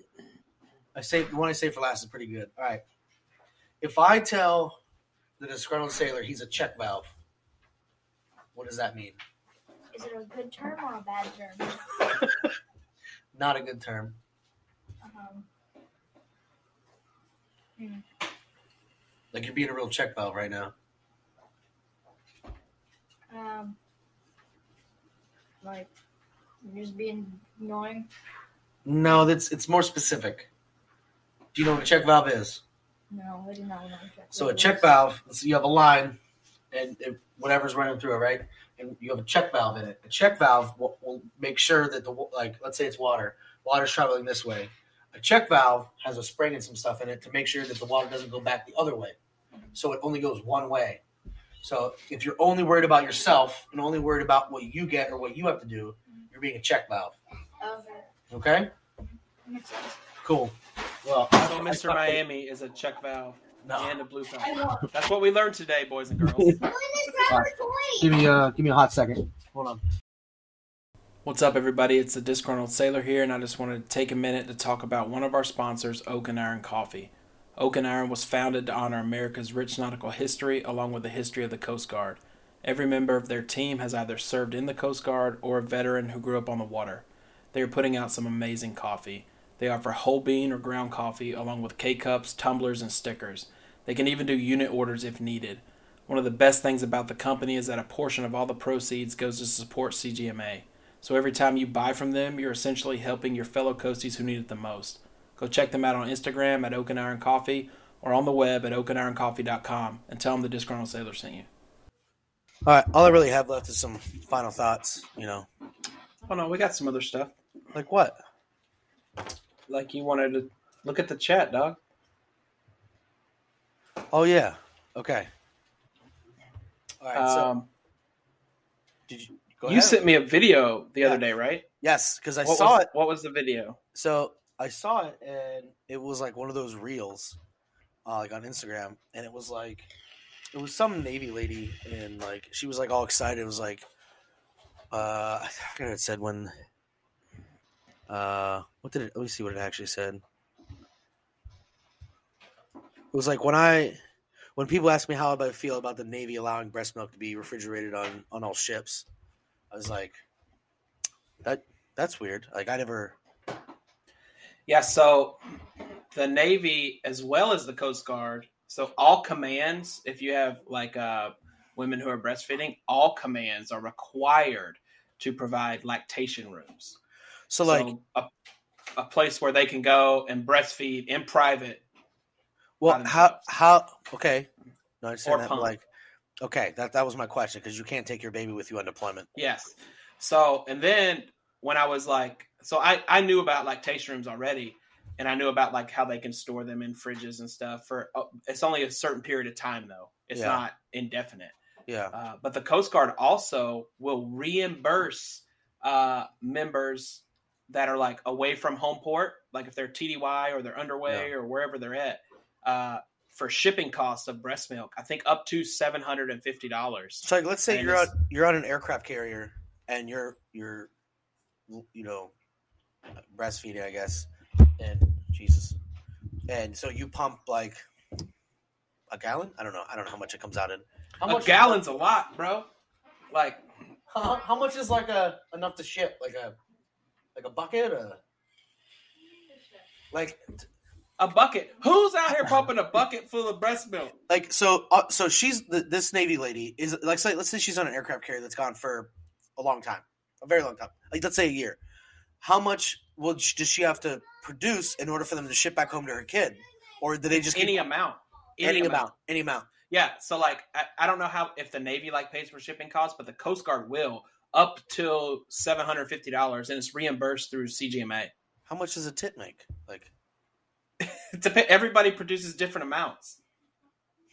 I saved the one I saved for last is pretty good. All right. If I tell the disgruntled sailor he's a check valve, what does that mean? Is it a good term or a bad term? Not a good term. Um, Like you're being a real check valve right now. um, like you're just being annoying. No, that's it's more specific. Do you know what a check valve is? No, I did not want to check. So a check valve, so you have a line, and it, whatever's running through it, right? And you have a check valve in it. A check valve will, will make sure that the like, let's say it's water. Water's traveling this way. A check valve has a spring and some stuff in it to make sure that the water doesn't go back the other way. So it only goes one way. So if you're only worried about yourself and only worried about what you get or what you have to do, you're being a check valve. Okay. Okay? Cool. Well, So Mr. Miami is a check valve No. and a blue valve. That's what we learned today, boys and girls. Give me uh give me a hot second. Hold on. What's up, everybody? It's the Disgruntled Sailor here, and I just wanted to take a minute to talk about one of our sponsors, Oak and Iron Coffee. Oak and Iron was founded to honor America's rich nautical history along with the history of the Coast Guard. Every member of their team has either served in the Coast Guard or a veteran who grew up on the water. They are putting out some amazing coffee. They offer whole bean or ground coffee along with K cups, tumblers, and stickers. They can even do unit orders if needed. One of the best things about the company is that a portion of all the proceeds goes to support CGMA. So every time you buy from them, you're essentially helping your fellow coasties who need it the most. Go check them out on Instagram at Oak and Iron Coffee or on the web at oakandironcoffee.com and tell them the Disgruntled Sailor sent you. All right, all I really have left is some final thoughts, you know. Oh no, we got some other stuff. Like what? Like you wanted to look at the chat, dog. Oh yeah. Okay. All right, so Um, did you go you ahead. sent me a video the other day, right? Yes, because I what saw was, it. What was the video? So I saw it, and it was like one of those reels, uh, like on Instagram, and it was like, it was some Navy lady, and like she was like all excited. It was like, uh, I forget what it said when. Uh, what did it? Let me see what it actually said. It was like when I, when people ask me how I feel about the Navy allowing breast milk to be refrigerated on on all ships, I was like, that that's weird. Like I never. Yeah, so the Navy as well as the Coast Guard. So all commands, if you have like uh, women who are breastfeeding, all commands are required to provide lactation rooms. So like, a, a place where they can go and breastfeed in private. well, how how okay, no, I understand Or that. Like, okay, that that was my question because you can't take your baby with you on deployment. Yes. So and then when I was like, so I I knew about lactation rooms already, and I knew about like how they can store them in fridges and stuff for. Uh, it's only a certain period of time though. It's Yeah. not indefinite. Yeah, Uh, but the Coast Guard also will reimburse uh, members that are like away from home port, like if they're TDY or they're underway or wherever they're at, uh, for shipping costs of breast milk. I think up to seven hundred and fifty dollars. so like, let's say And you're on you're on an aircraft carrier and you're you're you know breastfeeding, I guess, and Jesus, and so you pump like a gallon. I don't know. I don't know how much it comes out in. How A gallon's a lot, bro. Like How, how much is like a enough to ship? Like a like a bucket? Or, like a bucket. Who's out here pumping a bucket full of breast milk? like so uh, so she's the, this navy lady is like say let's say she's on an aircraft carrier that's gone for a long time a very long time like let's say a year how much will does she have to produce in order for them to ship back home to her kid or do they just keep- Any amount. any amount any amount Yeah, so like I, I don't know how if the Navy like pays for shipping costs, but the Coast Guard will up till seven hundred fifty dollars, and it's reimbursed through CGMA. how much does a tit make? Like dep- everybody produces different amounts.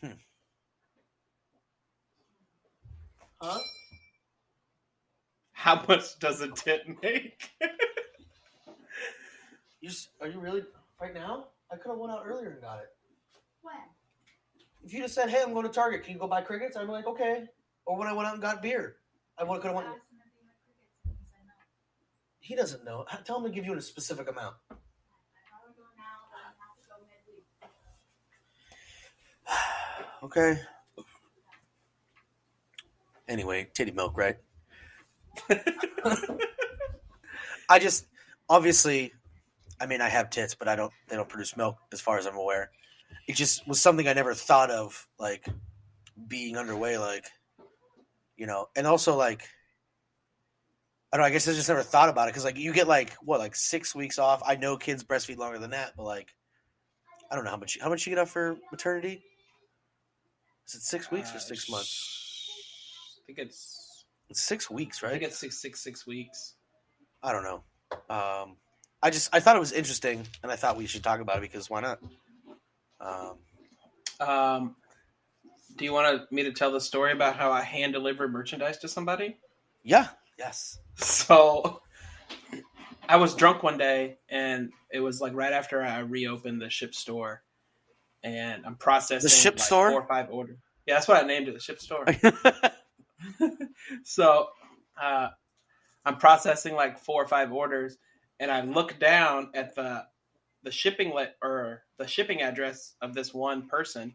Hmm. huh? How much does a tit make? you s- are you really right now? I could have went out earlier and got it. When? if you just said hey i'm going to target. Can you go buy crickets? I'd be like okay. Or when i went out and got beer. I would could have went he doesn't know tell him to give you a specific amount Okay. Anyway, titty milk, right? I just obviously, I mean, I have tits, but I don't. They don't produce milk, as far as I'm aware. It just was something I never thought of, like being underway, like you know, and also like I don't. know, I guess I just never thought about it because like you get like what like six weeks off. I know kids breastfeed longer than that, but like I don't know how much how much you get off for maternity. Is it six weeks or Uh, six months? I think it's It's six weeks, right? I think it's six six six weeks. I don't know. Um, I I just I thought it was interesting, and I thought we should talk about it because why not? Um, Um, do you want me to tell the story about how I hand delivered merchandise to somebody? yeah. Yes. So I was drunk one day, and it was like right after I reopened the ship store, and I'm processing The ship like, store? four or five orders. Yeah, that's what I named it, the ship store. so uh, I'm processing like four or five orders, and I look down at the the shipping let or the shipping address of this one person,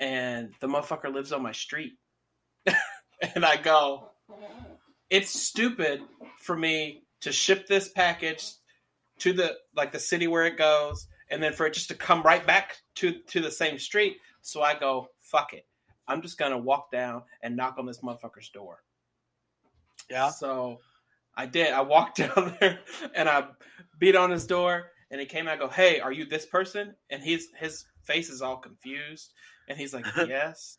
and the motherfucker lives on my street, and I go, it's stupid for me to ship this package to the like the city where it goes, and then for it just to come right back to to the same street. So I go, fuck it. I'm just gonna walk down and knock on this motherfucker's door. yeah. So I did. I walked down there and I beat on his door and he came out and go, Hey, are you this person? And he's his face is all confused and he's like, Yes.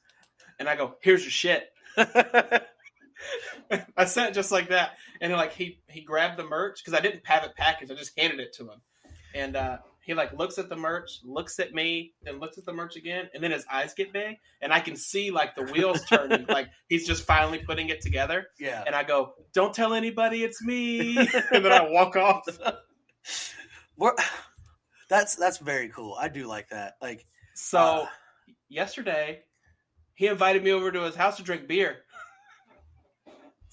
And I go, Here's your shit. I said just like that. And then like he he grabbed the merch because I didn't have it packaged. I just handed it to him. And uh he like looks at the merch, looks at me, then looks at the merch again, and then his eyes get big, and I can see like the wheels turning, like he's just finally putting it together yeah. and I go, "Don't tell anybody it's me," and then I walk off. We're, that's that's very cool. I do like that. Like So Uh. yesterday, he invited me over to his house to drink beer.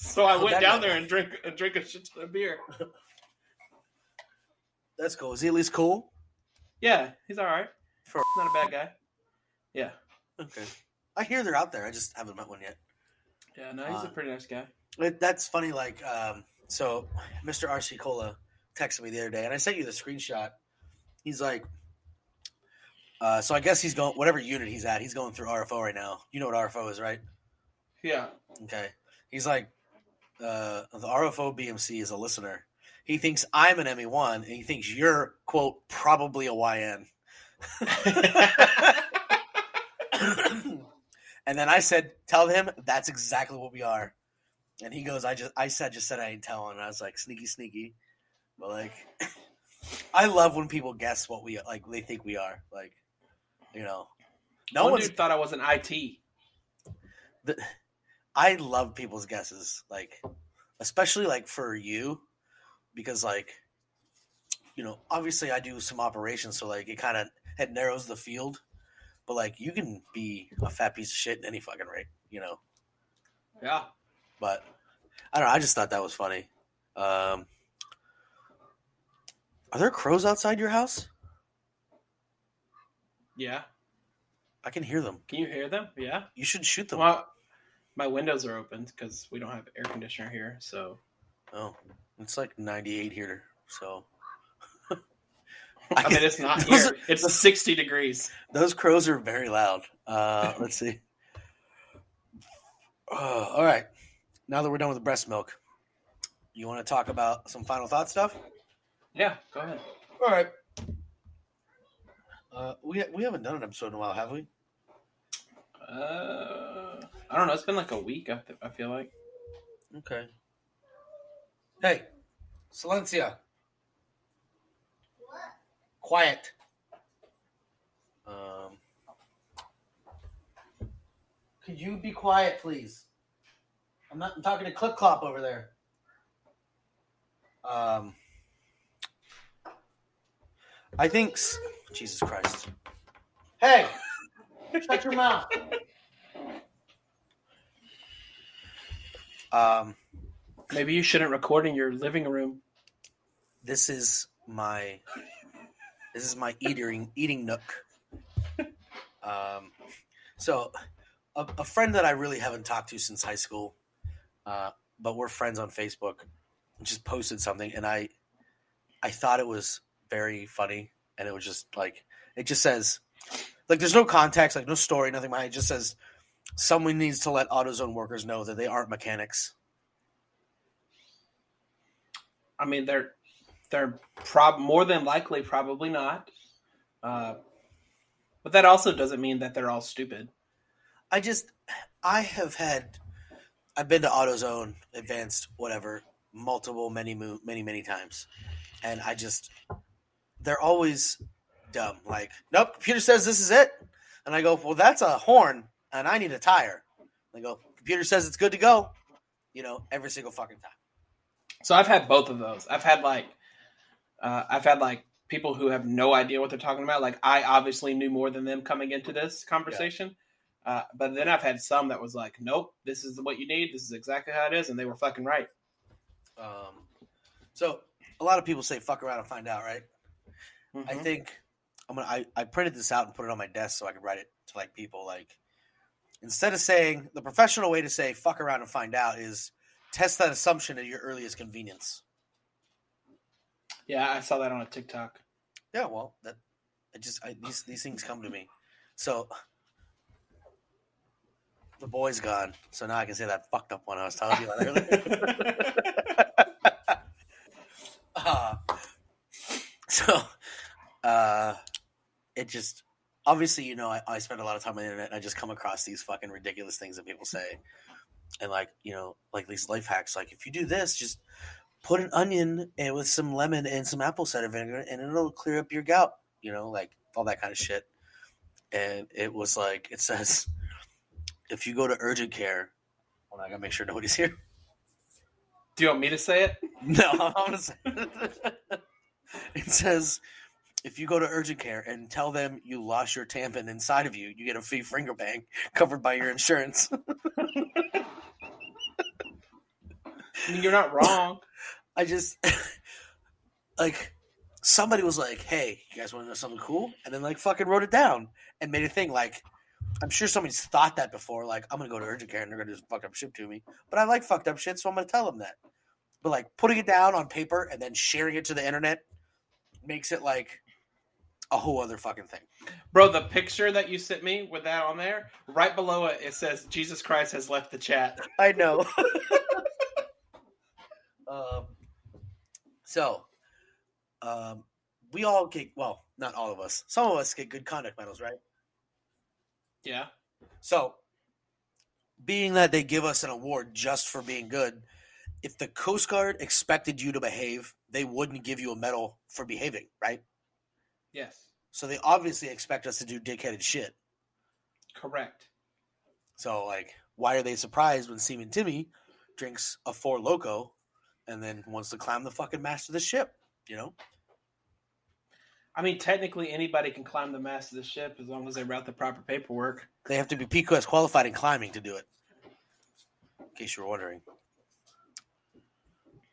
So I Oh, went down there and drink and drink a shit ton of beer. that's cool. Is he at least cool? Yeah, he's all right. For- not a bad guy. Yeah, Okay. I hear they're out there. I just haven't met one yet. yeah. No, he's a Uh, pretty nice guy. It, that's funny. Like, um, so Mr. RC Cola texted me the other day, and I sent you the screenshot. He's like, uh, so I guess he's going whatever unit he's at. He's going through RFO right now. You know what RFO is, right? Yeah. Okay. He's like, uh, the RFO BMC is a listener. He thinks I'm an ME1, and he thinks you're quote probably a YN. and then I said, "Tell him that's exactly what we are." And he goes, "I just, I said, just said I ain't telling." And I was like, "Sneaky, sneaky," but like, I love when people guess what we like. They think we are like, you know, no One dude thought I was an IT. I love people's guesses, like, especially like for you, because like, you know, obviously I do some operations, so like it kind of it narrows the field. But like, you can be a fat piece of shit in any fucking rate, you know. Yeah. But I don't know. I just thought that was funny. Um, are there crows outside your house? Yeah. I can hear them. Can you hear them? Yeah. You should shoot them. Well, my windows are open because we don't have air conditioner here. So Oh, it's like 98 here, so I mean, it's not Those here. It's sixty degrees. Those crows are very loud. Uh, let's see. Uh, all right. Now that we're done with the breast milk, you want to talk about some final thought stuff? Yeah. Go ahead. All right. Uh, we we haven't done an episode in a while, have we? Uh, I don't know. It's been like a week. I, th- I feel like. Okay. Hey, Silencia. Quiet. Um, could you be quiet, please? I'm not. I'm talking to Clip Clop over there. Um, I think. s- Jesus Christ. Hey, shut your mouth. Um. Maybe you shouldn't record in your living room. this is my this is my eating eating nook. Um, so a, a friend that I really haven't talked to since high school, uh, but we're friends on Facebook, just posted something, and I I thought it was very funny, and it was just like it just says like there's no context, like no story, nothing behind it. It just says someone needs to let AutoZone workers know that they aren't mechanics. I mean, they're they're prob more than likely probably not. Uh, but that also doesn't mean that they're all stupid. I just I have had I've been to AutoZone, advanced, whatever, multiple, many, many, many times, and I just they're always dumb. Like, nope, computer says this is it, and I go, well, that's a horn, and I need a tire. They go, computer says it's good to go. You know, every single fucking time. So I've had both of those. I've had like, uh, I've had like people who have no idea what they're talking about. Like I obviously knew more than them coming into this conversation. Uh, but then I've had some that was like, nope, this is what you need. This is exactly how it is, and they were fucking right. Um, so a lot of people say fuck around and find out, right? I Mhm. think I'm gonna. I, I printed this out and put it on my desk so I could write it to like people. Like instead of saying the professional way to say fuck around and find out is test that assumption at your earliest convenience. yeah, I saw that on a TikTok. Yeah, well, that I just I, these these things come to me. So the boy's gone, so now I can say that fucked up one I was telling you about earlier. uh, so uh, it just obviously you know I, I spend a lot of time on the internet and I just come across these fucking ridiculous things that people say, and like you know like these life hacks like if you do this just put an onion and with some lemon and some apple cider vinegar and it'll clear up your gout you know like all that kind of shit and it was like it says if you go to urgent care well i gotta make sure nobody's here Do you want me to say it? no i'm gonna say it. it says if you go to urgent care and tell them you lost your tampon inside of you you get a free finger bang covered by your insurance I mean, you're not wrong. I just like somebody was like, "Hey, you guys want to know something cool?" And then like fucking wrote it down and made a thing. Like, I'm sure somebody's thought that before. Like, I'm gonna go to urgent care and they're gonna just fuck up shit to me. But I like fucked up shit, so I'm gonna tell them that. But like putting it down on paper and then sharing it to the internet makes it like a whole other fucking thing. Bro, the picture that you sent me with that on there, right below it, it says Jesus Christ has left the chat. I know. um, so, um, we all get well, not all of us. Some of us get good conduct medals, right? Yeah. So, being that they give us an award just for being good, if the Coast Guard expected you to behave, they wouldn't give you a medal for behaving, right? Yes. So they obviously expect us to do dickheaded shit. Correct. So, like, why are they surprised when Seaman Timmy drinks a Four Loco and then wants to climb the fucking mast of the ship? You know? I mean, technically, anybody can climb the mast of the ship as long as they route the proper paperwork. They have to be PQS qualified in climbing to do it. In case you were wondering.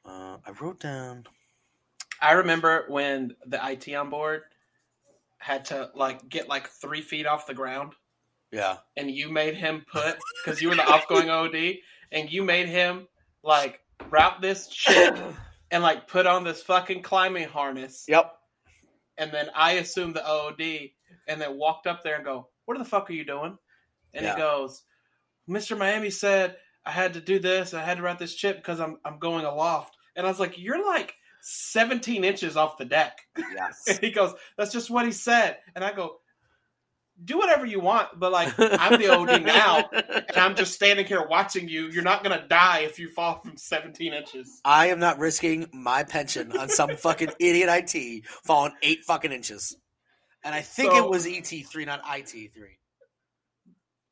Uh, I wrote down. I remember when the IT on board had to like get like three feet off the ground, Yeah. and you made him put because you were the offgoing OD, and you made him like route this chit and like put on this fucking climbing harness, Yep. and then I assumed the OD, and then walked up there and go, "What the fuck are you doing?" And Yeah. he goes, "Mr. Miami said I had to do this. I had to route this chit because I'm I'm going aloft." And I was like, "You're like 17 inches off the deck." Yes. And he goes, "That's just what he said." And I go, "Do whatever you want, but like I'm the OD now, and I'm just standing here watching you. You're not gonna die if you fall from 17 inches." I am not risking my pension on some fucking idiot IT falling eight fucking inches. And I think So- it was ET3, not IT3.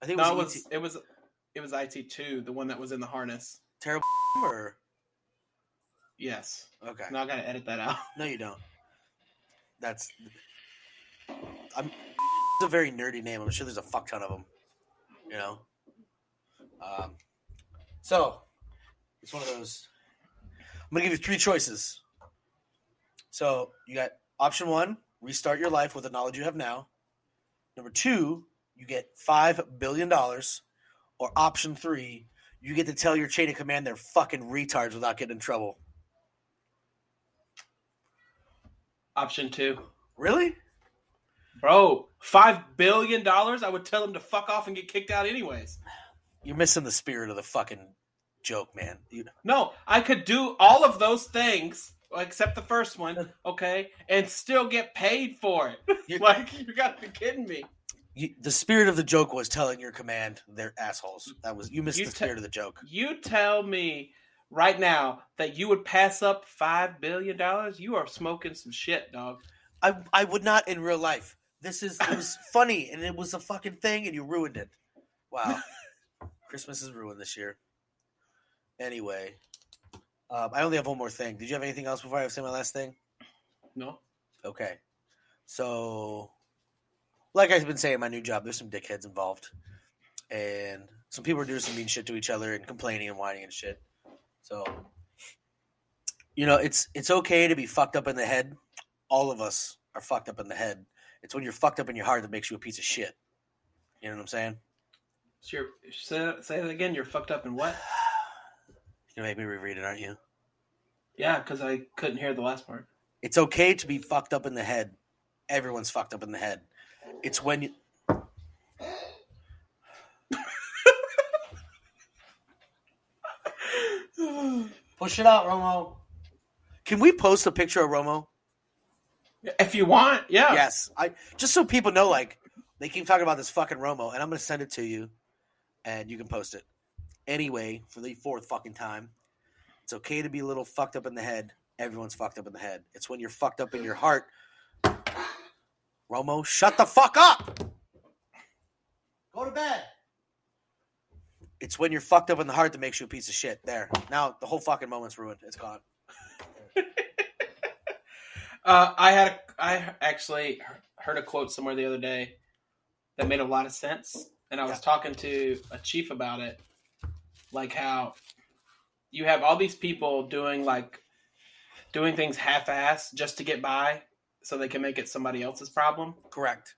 I think it No, it was, was ET it was it was IT two, the one that was in the harness. terrible or Yes. Okay. Now I gotta edit that out. No, you don't. That's I'm it's a very nerdy name. I'm sure there's a fuck ton of them. You know. Um. So it's one of those. I'm gonna give you three choices. So you got option one: restart your life with the knowledge you have now. Number two: you get five billion dollars. Or option three: you get to tell your chain of command they're fucking retards without getting in trouble. Option two. Really? Bro, five billion dollars? I would tell him to fuck off and get kicked out anyways. You're missing the spirit of the fucking joke, man. You, No, I could do all of those things except the first one, okay, and still get paid for it. Like you gotta be kidding me. you, the spirit of the joke was telling your command they're assholes. That was you missed You the te- spirit of the joke. You tell me right now that you would pass up five billion dollars, you are smoking some shit, dog. I I would not in real life. This is it was funny and it was a fucking thing and you ruined it. Wow. Christmas is ruined this year. Anyway, um, I only have one more thing. Did you have anything else before I say my last thing? No. Okay. So, like I've been saying, my new job, there's some dickheads involved. And some people are doing some mean shit to each other and complaining and whining and shit. So, you know, it's it's okay to be fucked up in the head. All of us are fucked up in the head. It's when you're fucked up in your heart that makes you a piece of shit. You know what I'm saying? So you're, say, say that again. You're fucked up in what? You're gonna make me reread it, aren't you? Yeah, because I couldn't hear the last part. It's okay to be fucked up in the head. Everyone's fucked up in the head. It's when you. Push it out, Romo. Can we post a picture of Romo? If you want, yeah. Yes. I just so people know, like, they keep talking about this fucking Romo, and I'm gonna send it to you, and you can post it. Anyway, for the fourth fucking time, it's okay to be a little fucked up in the head. Everyone's fucked up in the head. It's when you're fucked up in your heart. Romo, shut the fuck up. Go to bed. It's when you're fucked up in the heart that makes you a piece of shit. There. Now the whole fucking moment's ruined. It's gone. Uh, I had a, I actually heard a quote somewhere the other day that made a lot of sense, and I was Yeah. talking to a chief about it, like how you have all these people doing like doing things half-ass just to get by, so they can make it somebody else's problem. Correct.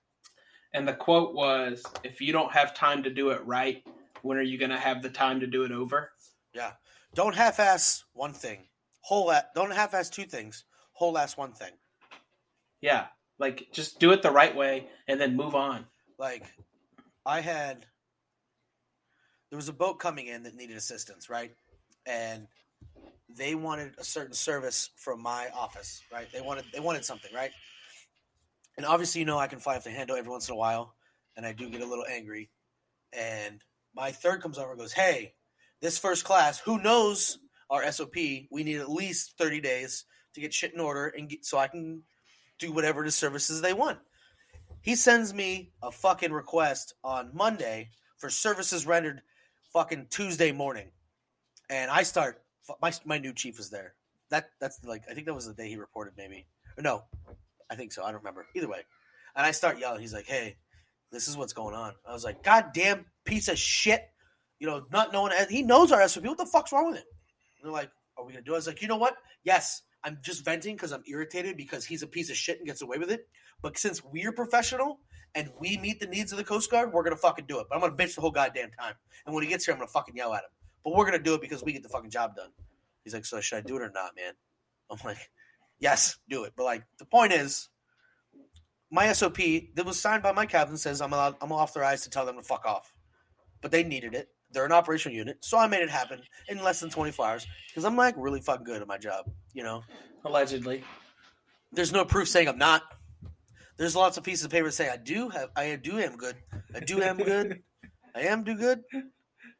And the quote was, "If you don't have time to do it right, when are you going to have the time to do it over?" Yeah. Don't half-ass one thing. Whole. A- don't half-ass two things. Whole ass one thing. Yeah, like just do it the right way and then move on. like I had there was a boat coming in that needed assistance, right? And they wanted a certain service from my office, right? They wanted they wanted something, right? And obviously, you know, I can fly off the handle every once in a while, and I do get a little angry. And my third comes over and goes, "Hey, this first class, who knows our SOP? We need at least thirty days to get shit in order, and get, so I can do whatever the services they want." He sends me a fucking request on Monday for services rendered fucking Tuesday morning. And I start my my new chief is there. That that's like I think that was the day he reported maybe. Or no. I think so. I don't remember. Either way. And I start yelling. He's like, "Hey, this is what's going on." I was like, "God damn piece of shit." You know, not knowing he knows our SOP. What the fuck's wrong with him? And they're like, "Are we to do it?" I was like, "You know what? Yes, I'm just venting because I'm irritated because he's a piece of shit and gets away with it. But since we're professional and we meet the needs of the Coast Guard, we're gonna fucking do it. But I'm gonna bitch the whole goddamn time. And when he gets here, I'm gonna fucking yell at him. But we're gonna do it because we get the fucking job done. He's like, so should I do it or not, man? I'm like, yes, do it. But like, the point is, my SOP that was signed by my captain says I'm allowed, I'm authorized to tell them to fuck off. But they needed it. They're an operational unit, so I made it happen in less than 24 hours because I'm like really fucking good at my job. You know, Allegedly. there's no proof saying I'm not. There's lots of pieces of paper that say I do have, I do am good. I do am good. I am do good.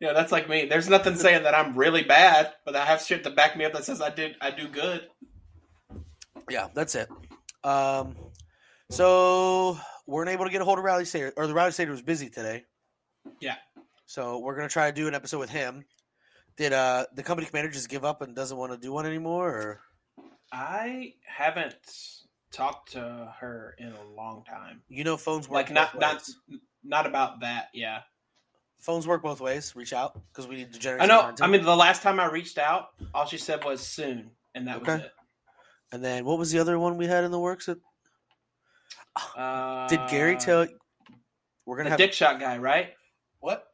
Yeah, that's like me. There's nothing saying that I'm really bad, but I have shit to back me up that says I did I do good. Yeah, that's it. Um, so we weren't able to get a hold of Rally Sater, or the Rally Sater was busy today. Yeah. So we're gonna try to do an episode with him. Did uh the company commander just give up and doesn't want to do one anymore, or I haven't talked to her in a long time. you know phones work Like not both not ways. not about that, yeah. phones work both ways. Reach out because we need to generate. I know. I mean, the last time I reached out, all she said was soon, and that was it. and then what was the other one we had in the works? That, Uh, did Gary tell? We're gonna the have dick shot guy, right? what?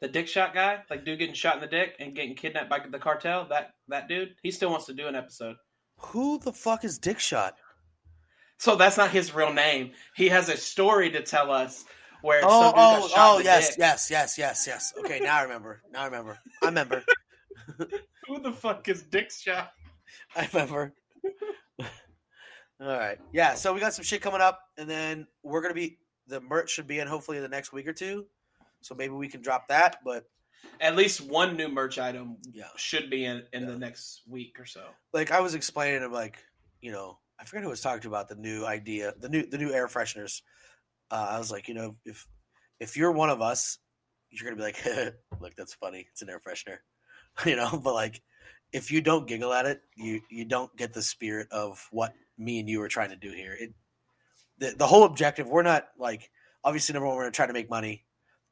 The dick shot guy, like dude getting shot in the dick and getting kidnapped by the cartel. That that dude, he still wants to do an episode. Who the fuck is Dick Shot? So that's not his real name. He has a story to tell us where Oh, some dude got oh, shot oh, in the yes, dick. yes, yes, yes, yes. Okay, now I remember. Now I remember. I remember. Who the fuck is Dick Shot? I remember. All right. Yeah, so we got some shit coming up, and then we're gonna be the merch should be in hopefully in the next week or two. So maybe we can drop that. But at least one new merch item Yeah. should be in in Yeah. the next week or so. like I was explaining to like, you know, I forget who was talking to about the new idea, the new the new air fresheners. Uh, I was like, you know, if if you're one of us, you're gonna be like, look, that's funny. It's an air freshener, you know. But like, if you don't giggle at it, you you don't get the spirit of what me and you are trying to do here. It the the whole objective. We're not like obviously number one. We're trying to make money.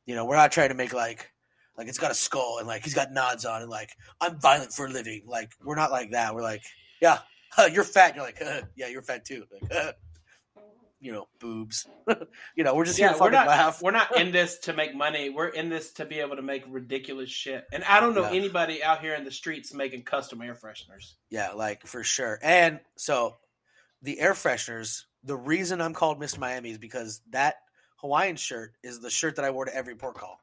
You know, we're not trying to make like like it's got a skull and like he's got nods on and like I'm violent for a living. Like we're not like that. We're like, yeah, huh, you're fat. And you're like, huh, yeah, you're fat too. Like, huh. you know, boobs. you know, we're just here to we're fucking not laugh. we're not in this to make money. We're in this to be able to make ridiculous shit. And I don't know Yeah. anybody out here in the streets making custom air fresheners. Yeah, like for sure. And so the air fresheners, the reason I'm called Mr. Miami is because that Hawaiian shirt is the shirt that I wore to every port call.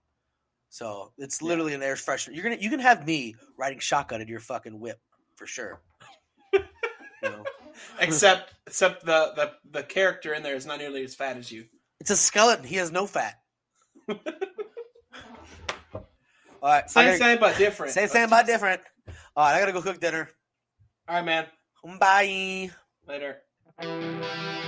So it's literally an air freshener. You're gonna you can have me riding shotgun in your fucking whip for sure. you know? Except except the, the the character in there is not nearly as fat as you. It's a skeleton. He has no fat. All right, Same gotta- same but different. Same, same, but different. All right, I gotta go cook dinner. All right, man. Bye. Later. Música